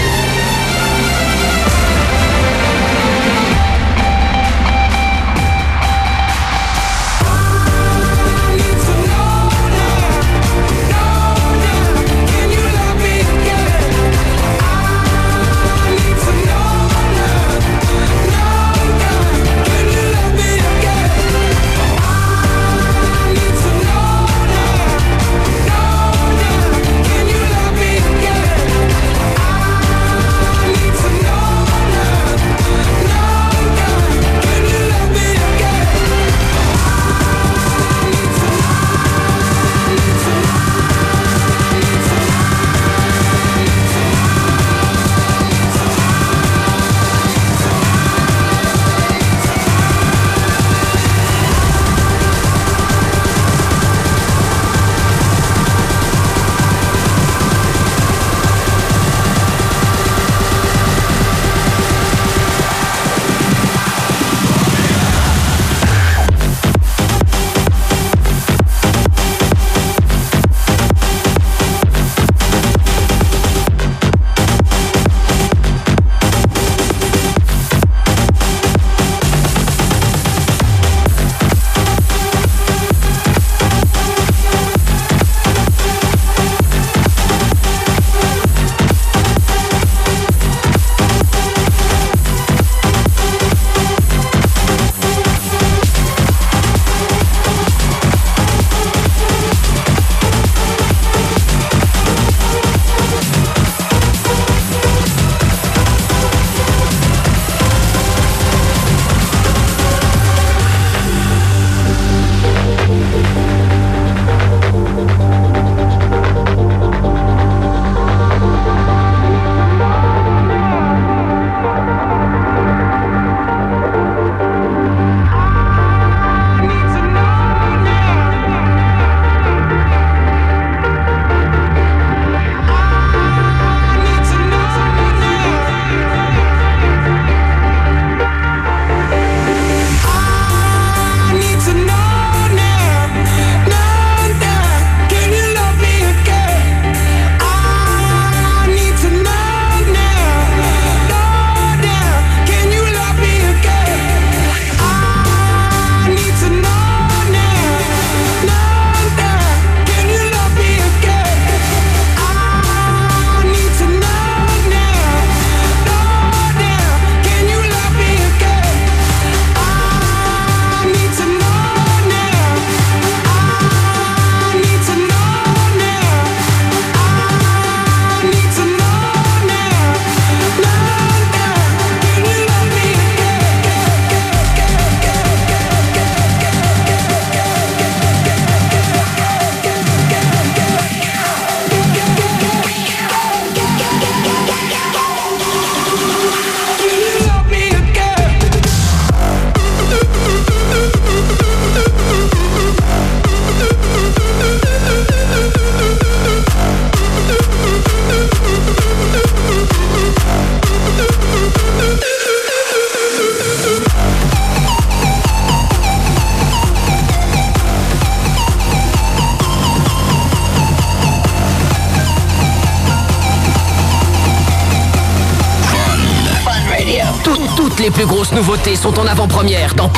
Nouveautés sont en avant-première dans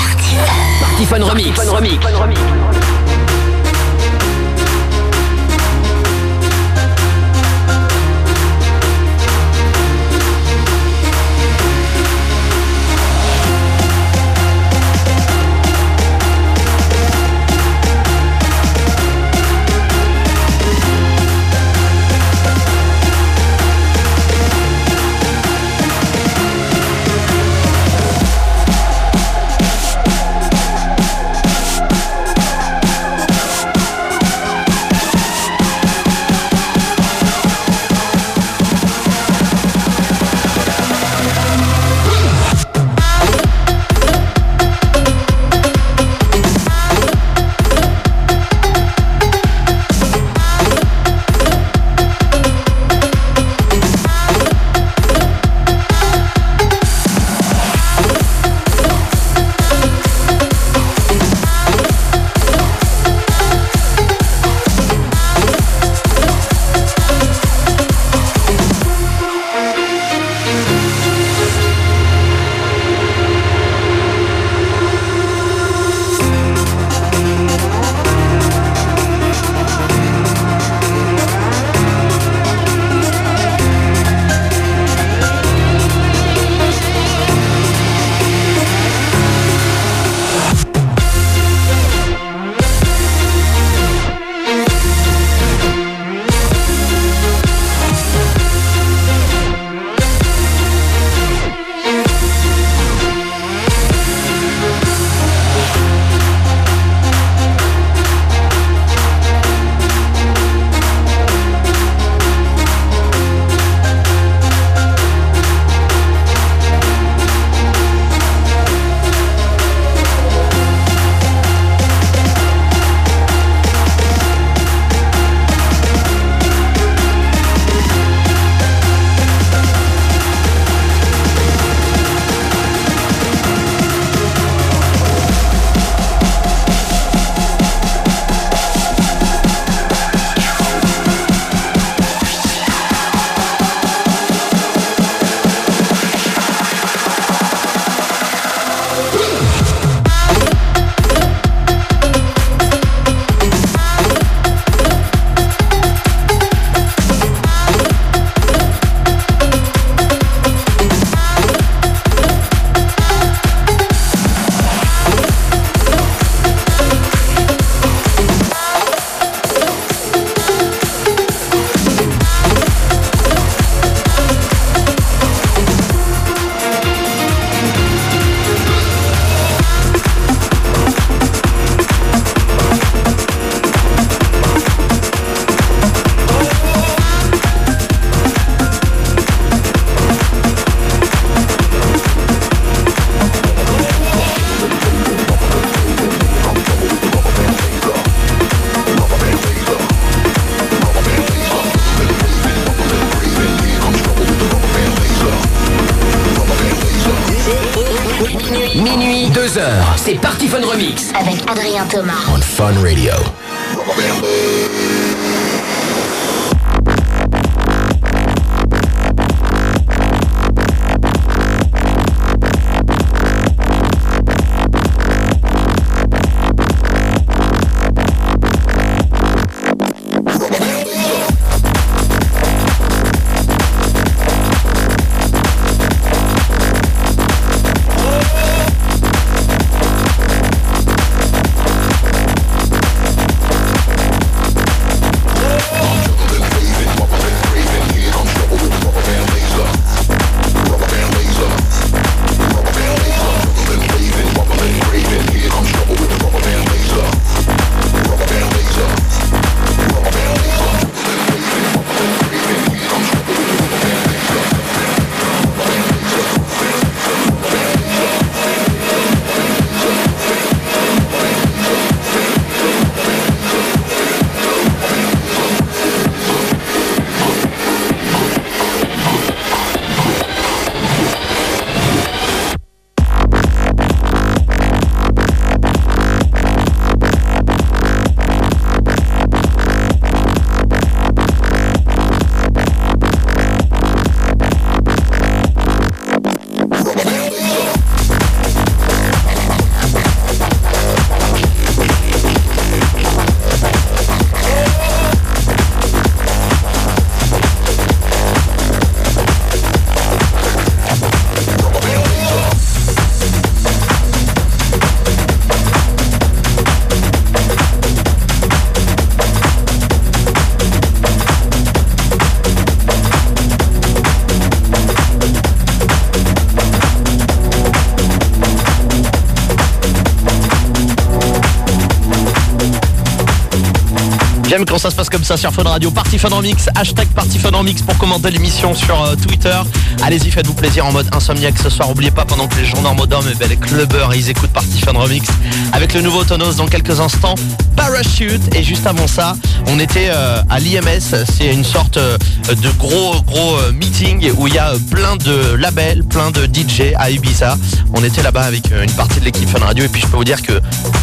J'aime quand ça se passe comme ça sur Fun Radio. Party Fun Remix, hashtag Party Fun Remix pour commenter l'émission sur euh, Twitter. Allez-y, faites-vous plaisir en mode insomniaque ce soir. Oubliez pas, pendant que les gens normaux dorment, eh ben, les clubbers, ils écoutent Party Fun Remix avec le nouveau Tonos dans quelques instants. Parachute. Et juste avant ça, on était euh, à l'IMS. C'est une sorte euh, de gros, gros meeting où il y a plein de labels, plein de DJ à Ibiza. On était là-bas avec une partie de l'équipe Fun Radio. Et puis je peux vous dire que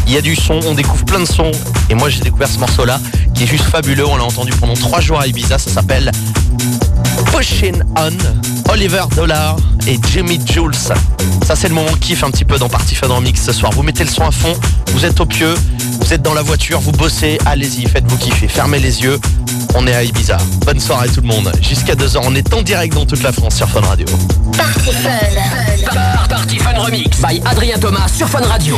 il y a du son, on découvre plein de sons. Et moi, j'ai découvert ce morceau-là qui est juste fabuleux. On l'a entendu pendant trois jours à Ibiza. Ça s'appelle Pushing On, Oliver Dollar et Jimmy Jules. Ça, c'est le moment kiff un petit peu dans Party Fun Remix ce soir. Vous mettez le son à fond, vous êtes au pieu, vous êtes dans la voiture, vous bossez, allez-y, faites-vous kiffer. Fermez les yeux, on est à Ibiza. Bonne soirée tout le monde. Jusqu'à 2h, on est en direct dans toute la France sur Fun Radio. Fun. Radio.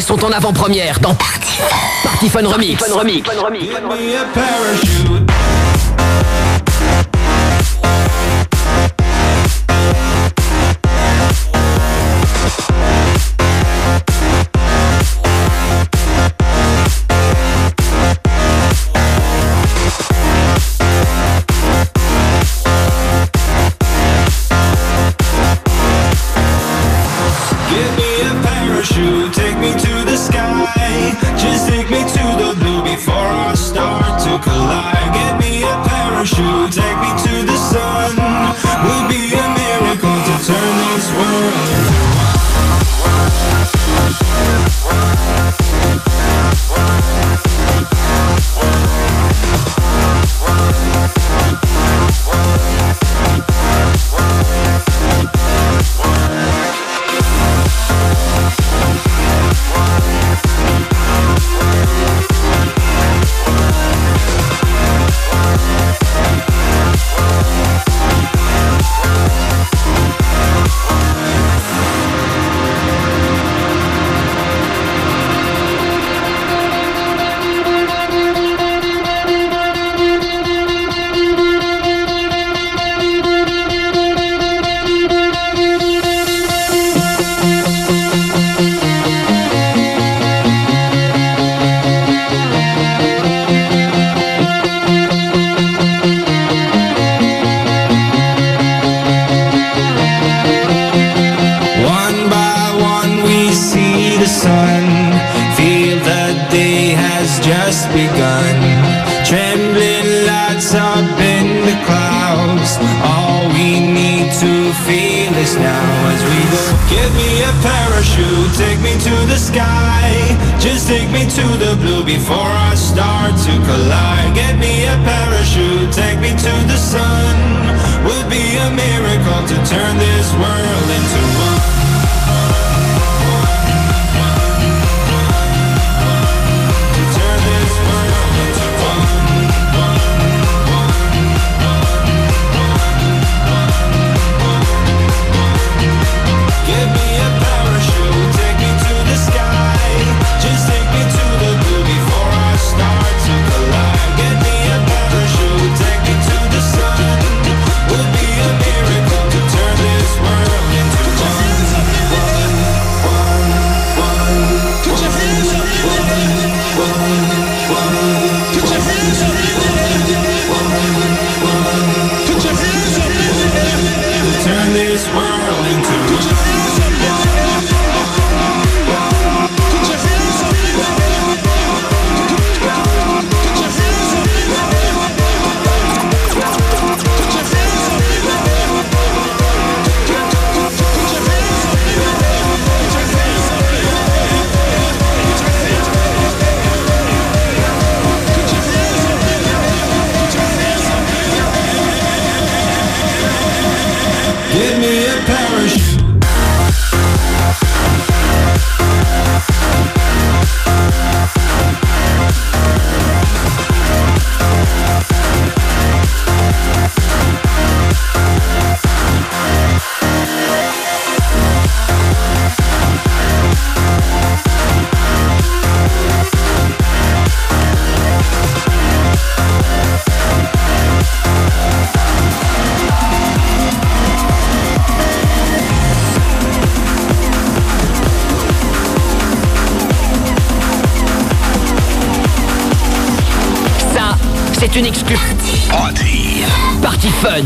sont en avant-première dans Party Remix. Remix.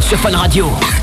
sur Fun Radio.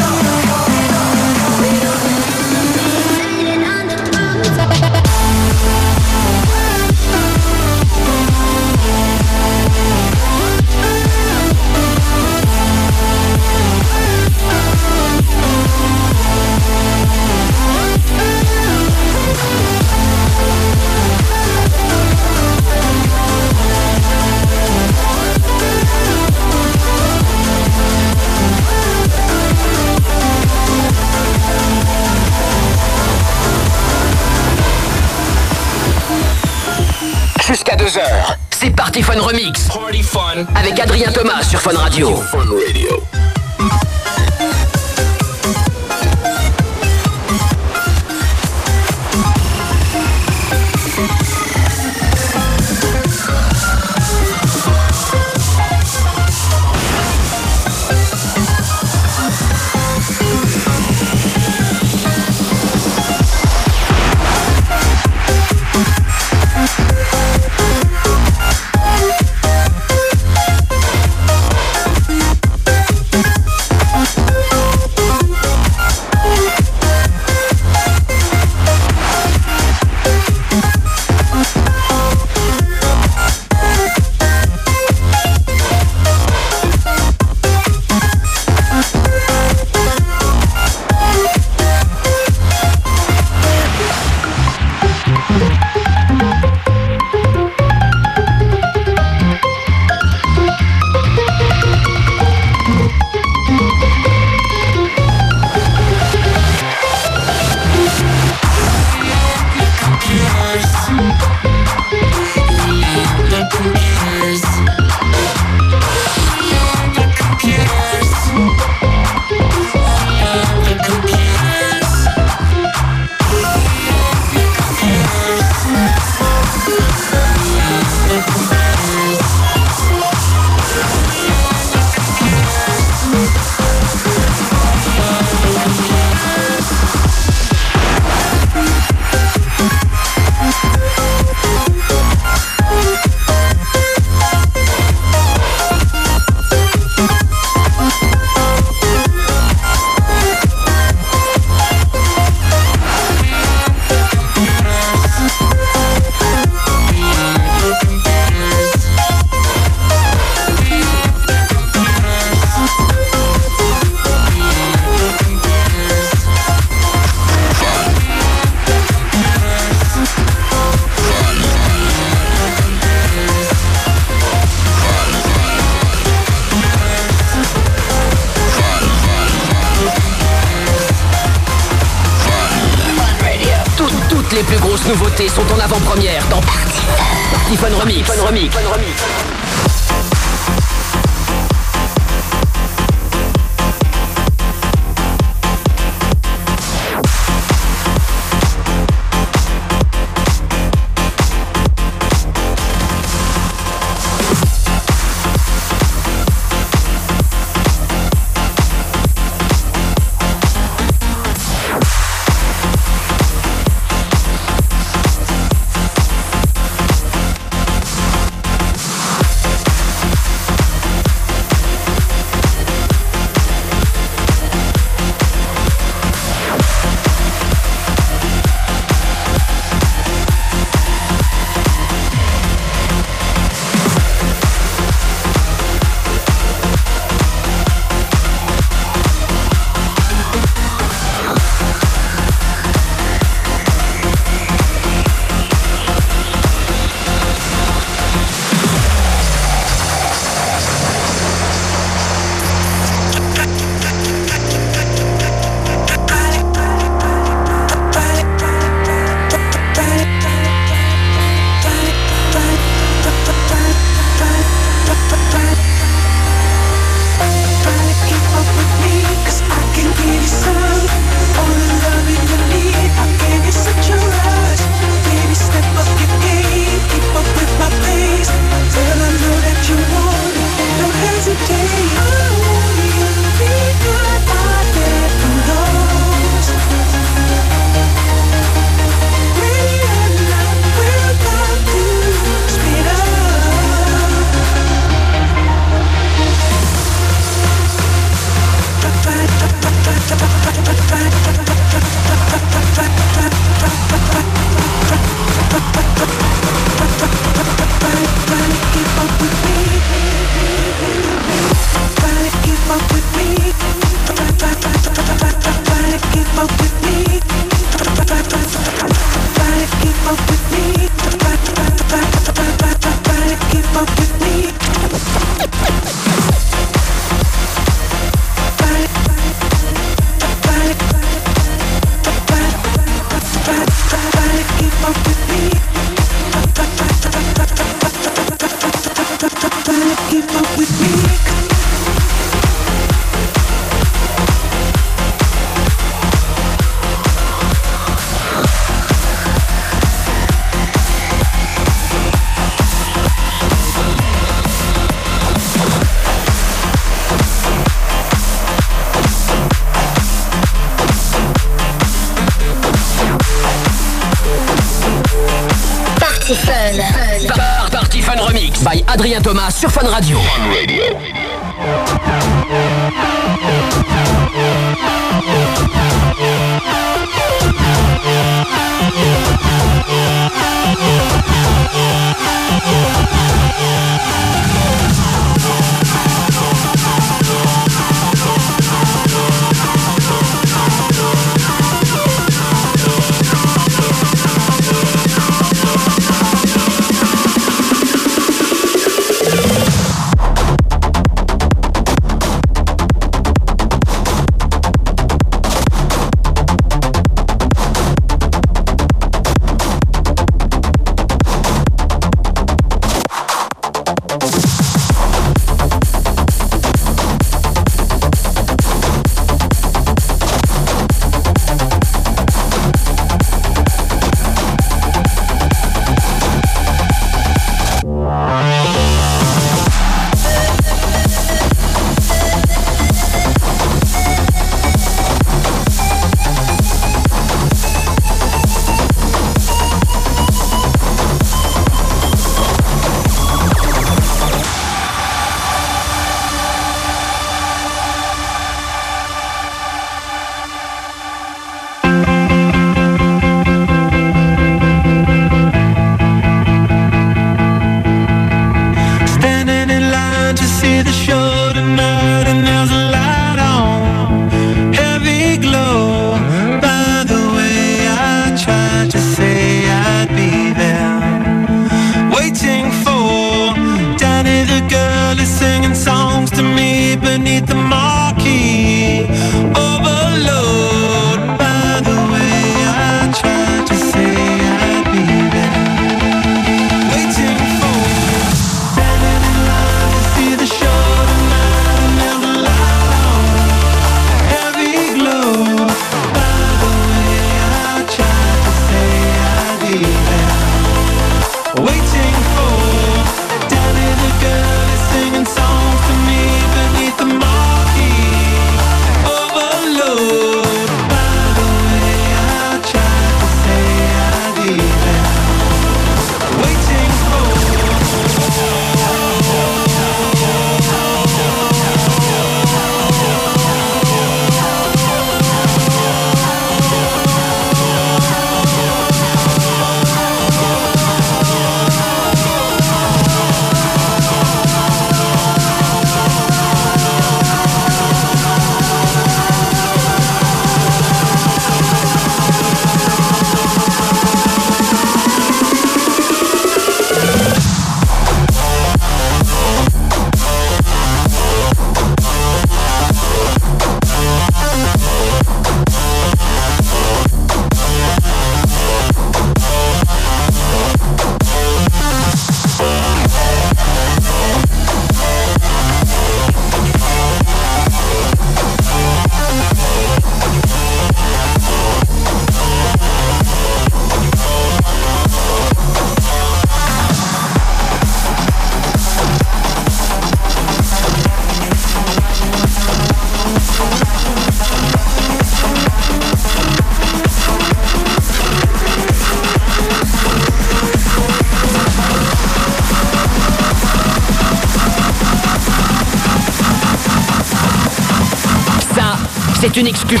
Une excuse.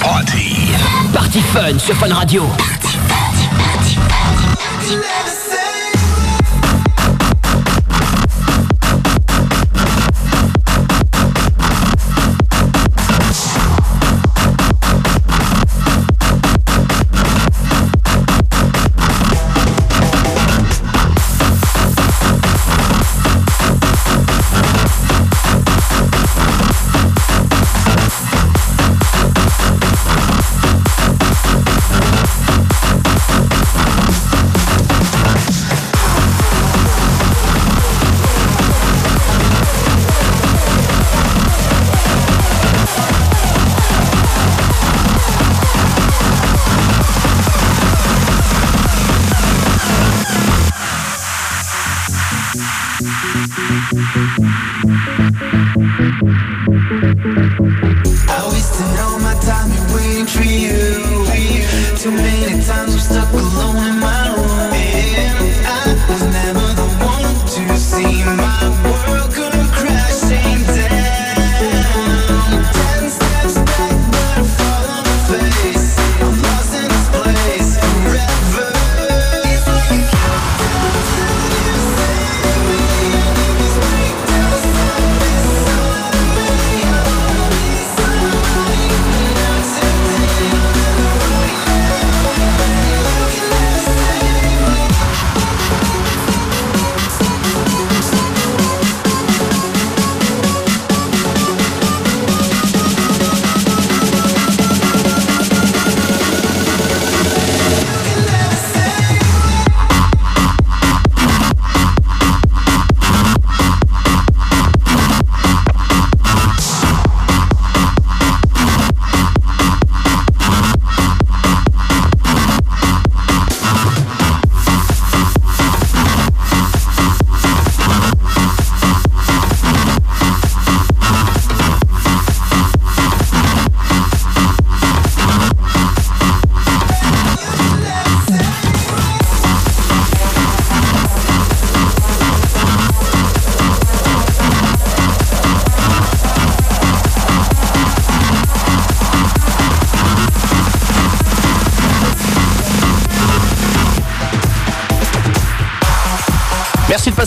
Party. Party Fun sur Fun Radio.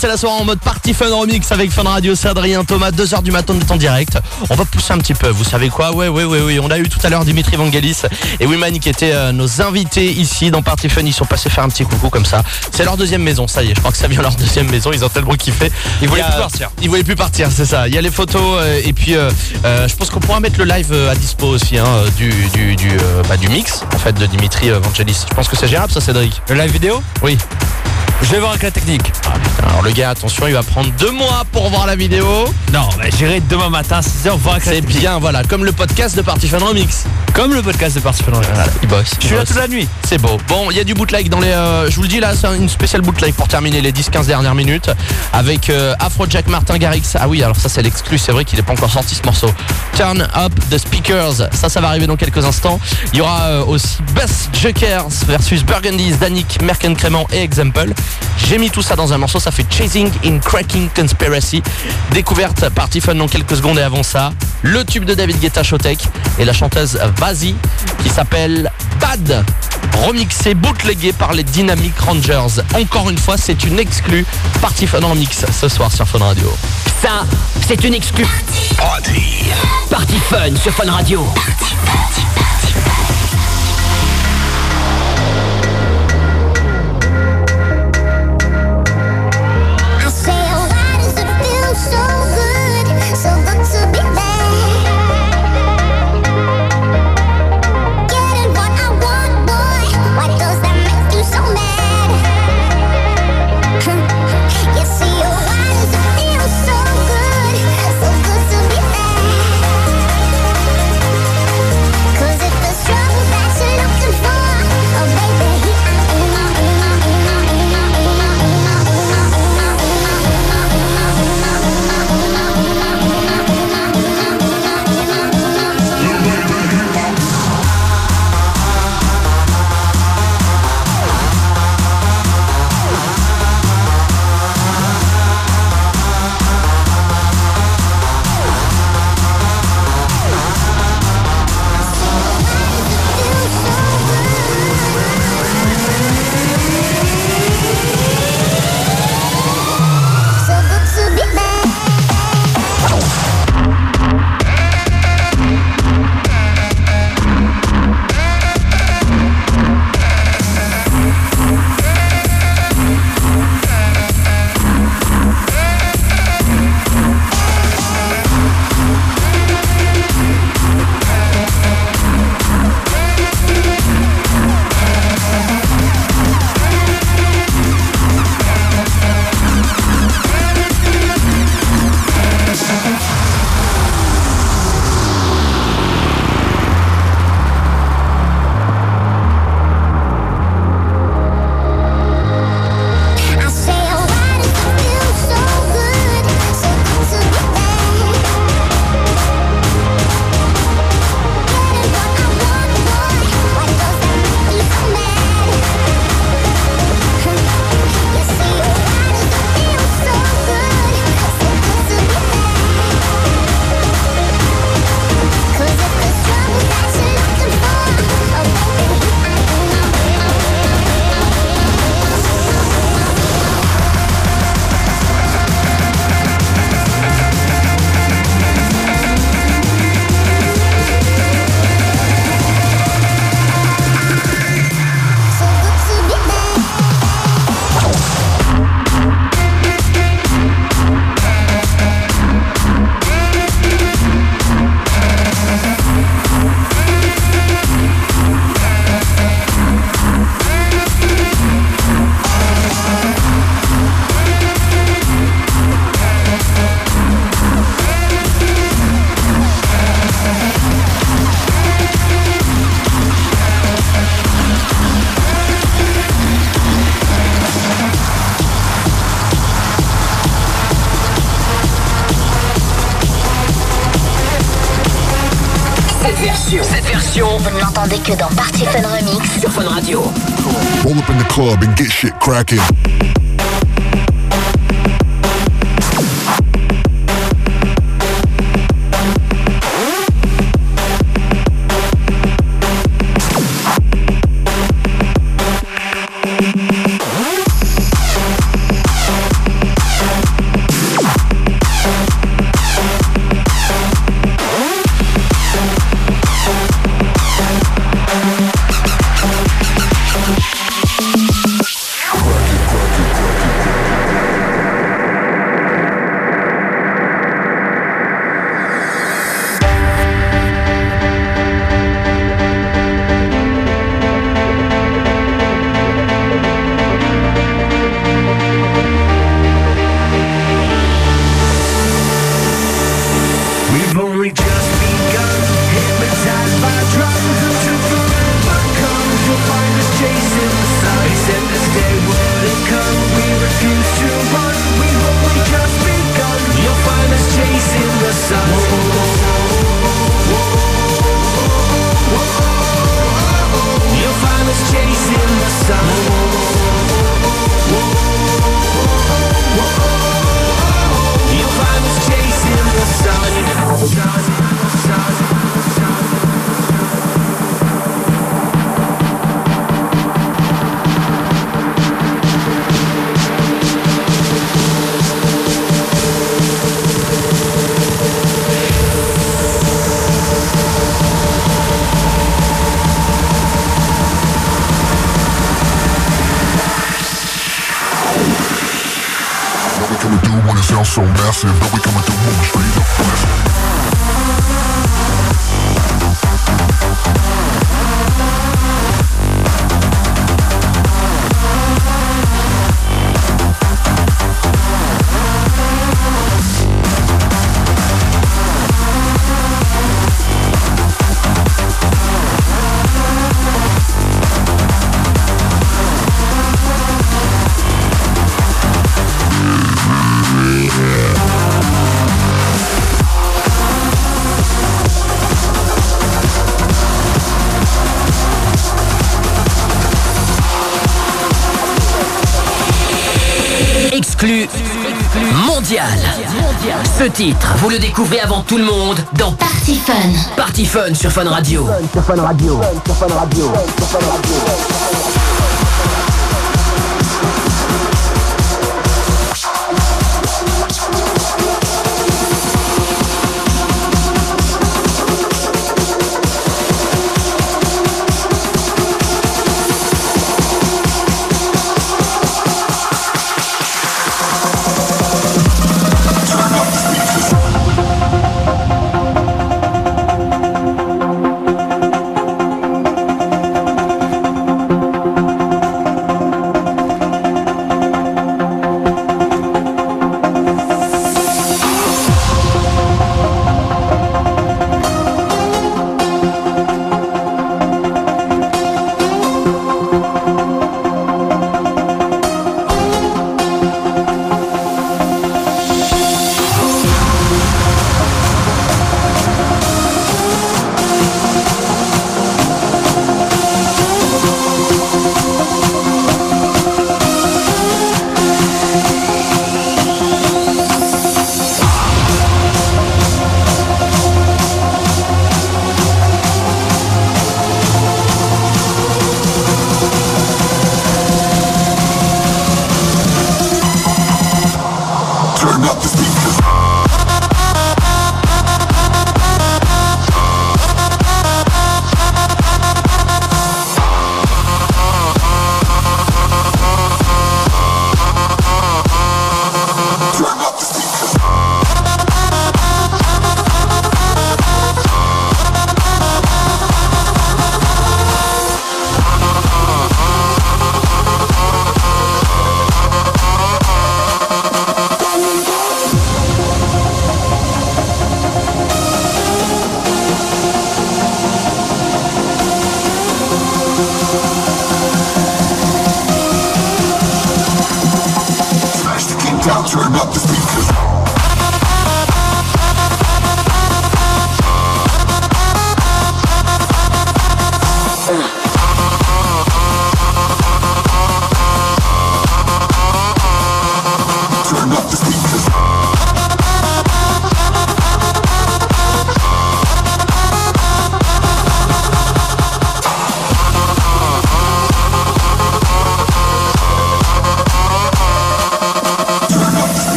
Passer la soirée en mode party fun remix avec Fun Radio, c'est Adrien Thomas, 2h du matin, on est en direct. On va pousser un petit peu, vous savez quoi? Ouais, ouais, ouais, ouais. On a eu tout à l'heure Dimitri Vangelis et Wiman qui étaient euh, nos invités ici dans Party Fun. Ils sont passés faire un petit coucou comme ça. C'est leur deuxième maison, ça y est. Je crois que ça vient leur deuxième maison. Ils ont tellement kiffé. Ils voulaient plus partir. Ils voulaient plus partir, c'est ça. Il y a les photos euh, et puis euh, je pense qu'on pourra mettre le live à dispo aussi hein, du du du, bah, du mix en fait de Dimitri Vangelis. Je pense que c'est gérable ça, Cédric? Le live vidéo? Oui. Je vais voir avec la technique. Ah alors le gars, attention, il va prendre deux mois pour voir la vidéo. Non, bah, j'irai demain matin à 6h voir C'est bien, voilà, comme le podcast de Party Fun Remix. Comme le podcast de Party Fun Remix. Voilà, il bosse. Je suis là toute la nuit. C'est beau. Bon, il y a du bootleg dans les. euh, je vous le dis là, c'est une spéciale bootleg pour terminer les 10-15 dernières minutes avec euh, Afrojack Martin Garrix. Ah oui, alors ça c'est l'exclu, c'est vrai qu'il n'est pas encore sorti ce morceau. Turn up the speakers. Ça, ça va arriver dans quelques instants. Il y aura euh, aussi Bass Jokers versus Burgundies, Danik, Merken Crément et Example. J'ai mis tout ça dans un morceau, ça fait Chasing in Cracking Conspiracy. Découverte Party Fun dans quelques secondes et avant ça, le tube de David Guetta Showtek et la chanteuse Vazi qui s'appelle Bad. Remixé, bootlegué par les Dynamic Rangers. Encore une fois, c'est une exclue Party Fun en mix ce soir sur Fun Radio. Ça, c'est une exclu. Party. Party Fun sur Fun Radio. Cracking. Titre, vous le découvrez avant tout le monde dans Party Fun. Party Fun sur Fun Radio. Sur Fun Radio. Sur Fun Radio. Sur Fun Radio.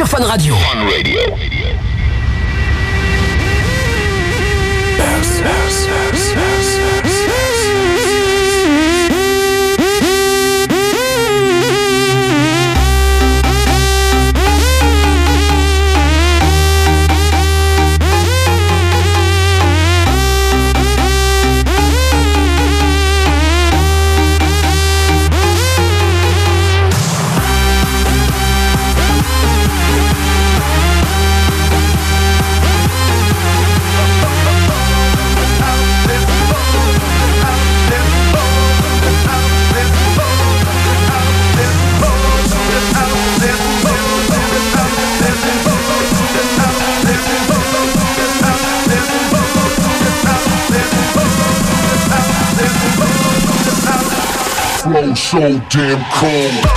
Sur Fun Radio. Damn cold.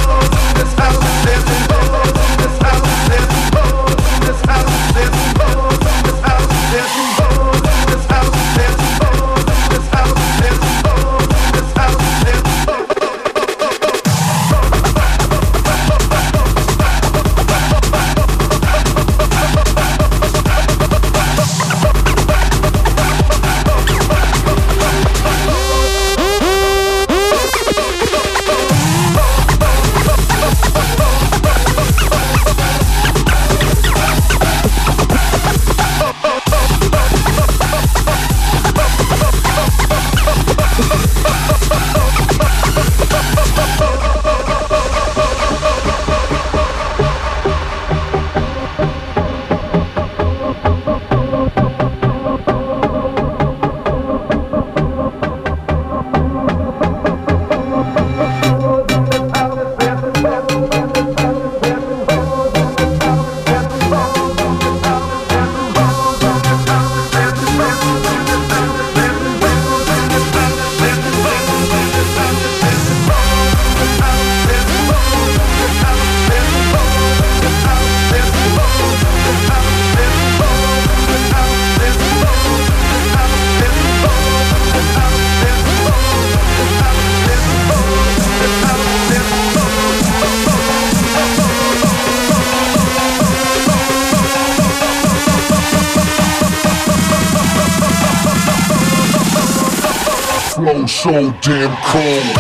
cool.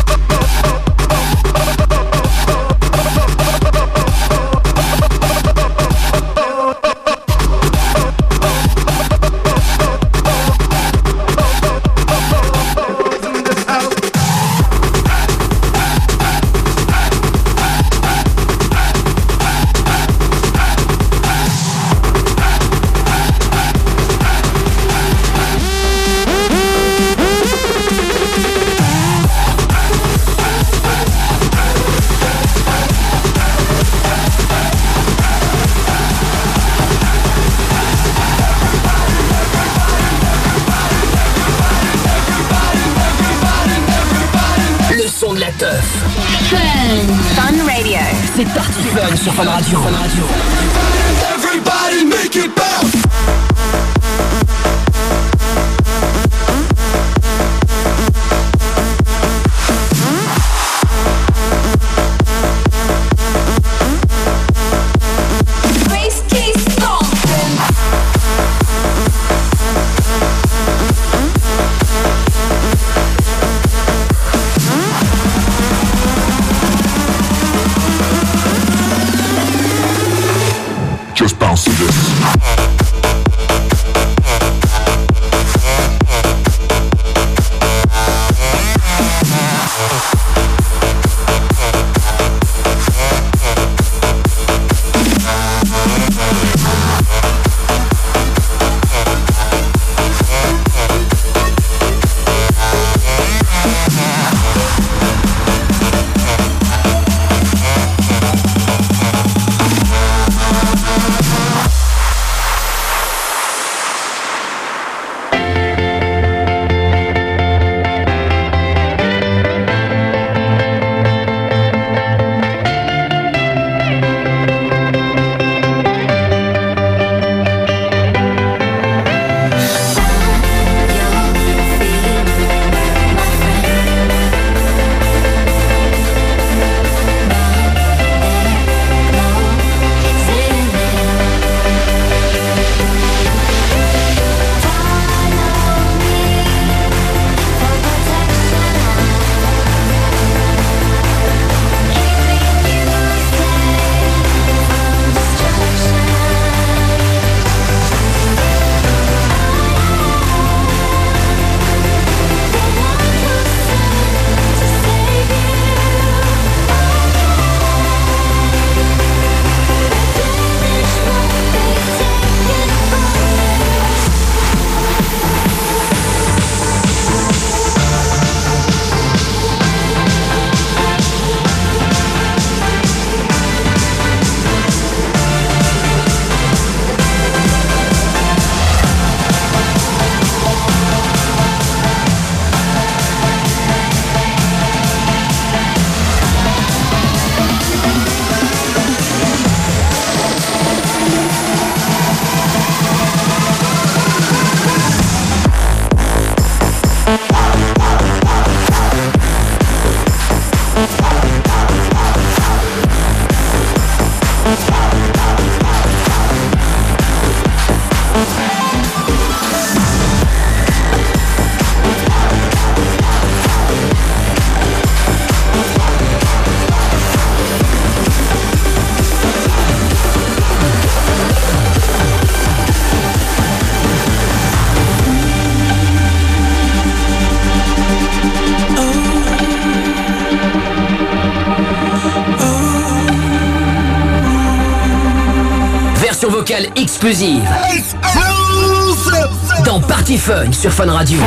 Fun sur Fun Radio.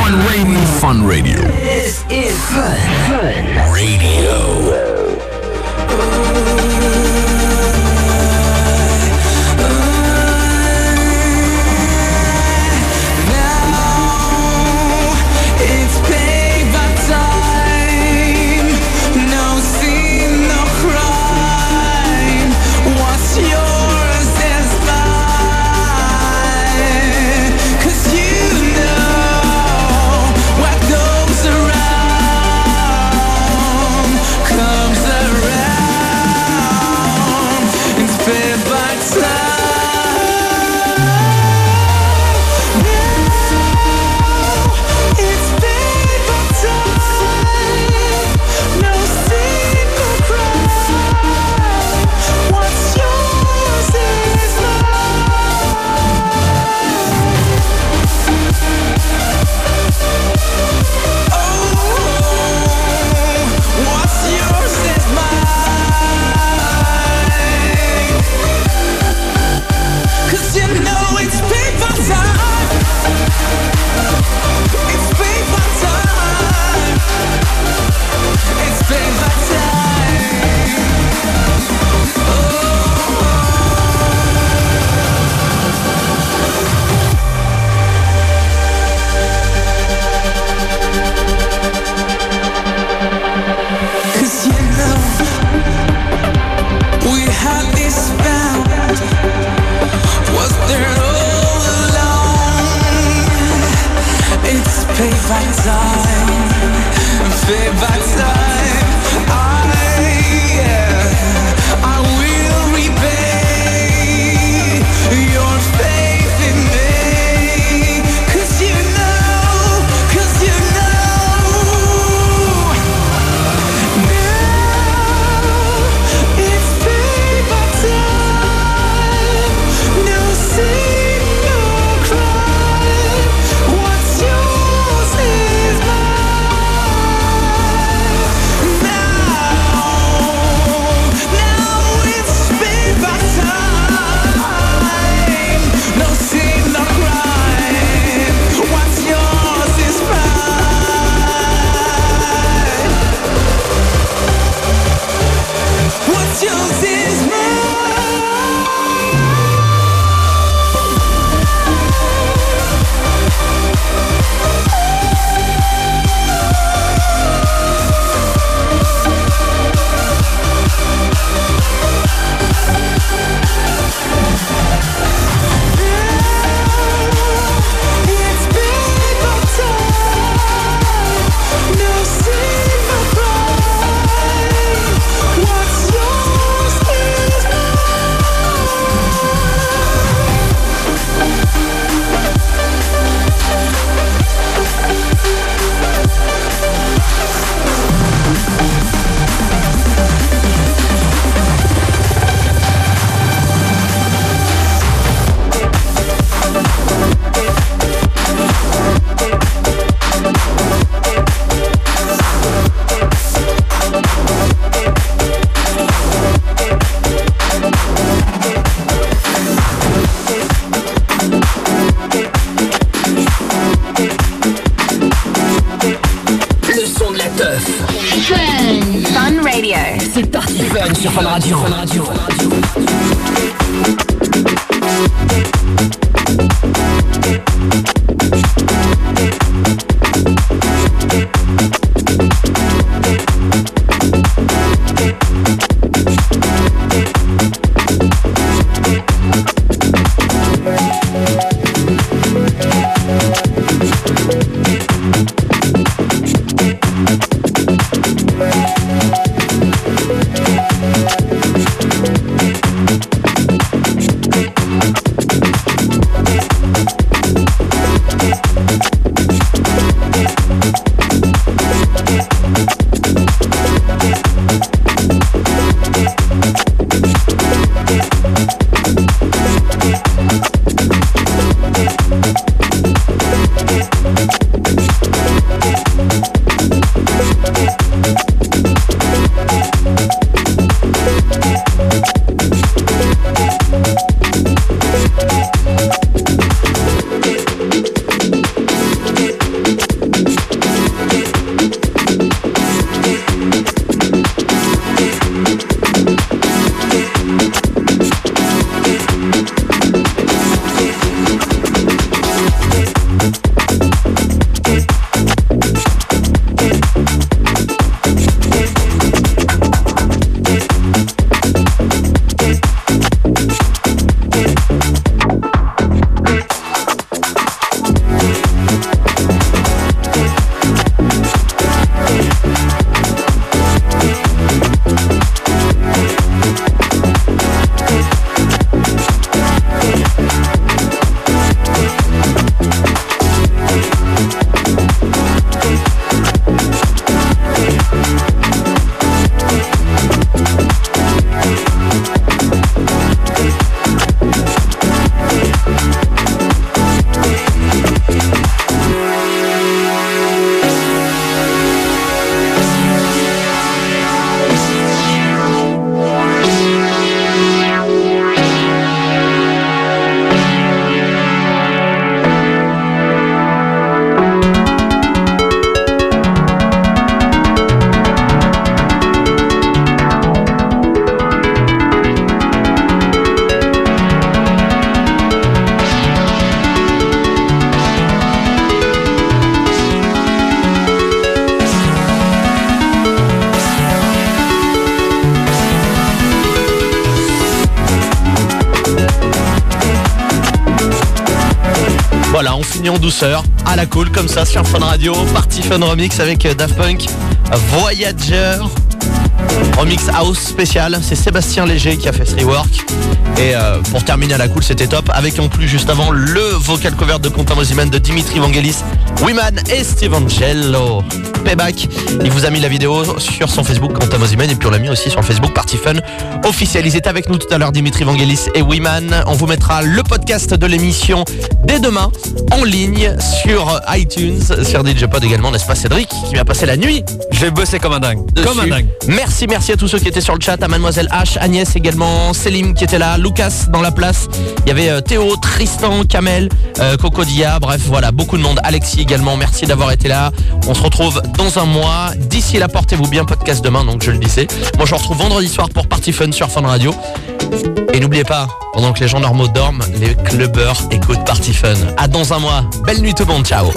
Fun Radio. À la cool, comme ça, sur Fun Radio. Party Fun Remix avec euh, Daft Punk, Voyager. Remix House spécial, c'est Sébastien Léger qui a fait ce rework. Et euh, pour terminer à la cool, c'était top. Avec en plus juste avant le vocal cover de Quentin Mosiman de Dimitri Vangelis, Wiman et Steven Gello. Payback, il vous a mis la vidéo sur son Facebook Quentin Mosiman et puis on l'a mis aussi sur le Facebook Party Fun étaient avec nous tout à l'heure, Dimitri Vangelis et Wiman. On vous mettra le podcast de l'émission dès demain en ligne sur iTunes, sur DJ Pod également, n'est-ce pas Cédric, qui va passer la nuit Je vais bosser comme un dingue. dessus. Comme un dingue. Merci, merci à tous ceux qui étaient sur le chat, à Mademoiselle H, Agnès également, Selim qui était là, Lucas dans la place. Il y avait euh, Théo, Tristan, Kamel, euh, Coco Dia, bref, voilà, beaucoup de monde. Alexis également, merci d'avoir été là. On se retrouve dans un mois. D'ici là, portez-vous bien, podcast demain, donc je le disais. Moi, je vous retrouve vendredi soir pour Party Fun sur Fun Radio. Et n'oubliez pas, pendant que les gens normaux dorment, les clubbers écoutent Party Fun. À dans un mois. Belle nuit tout le monde, ciao.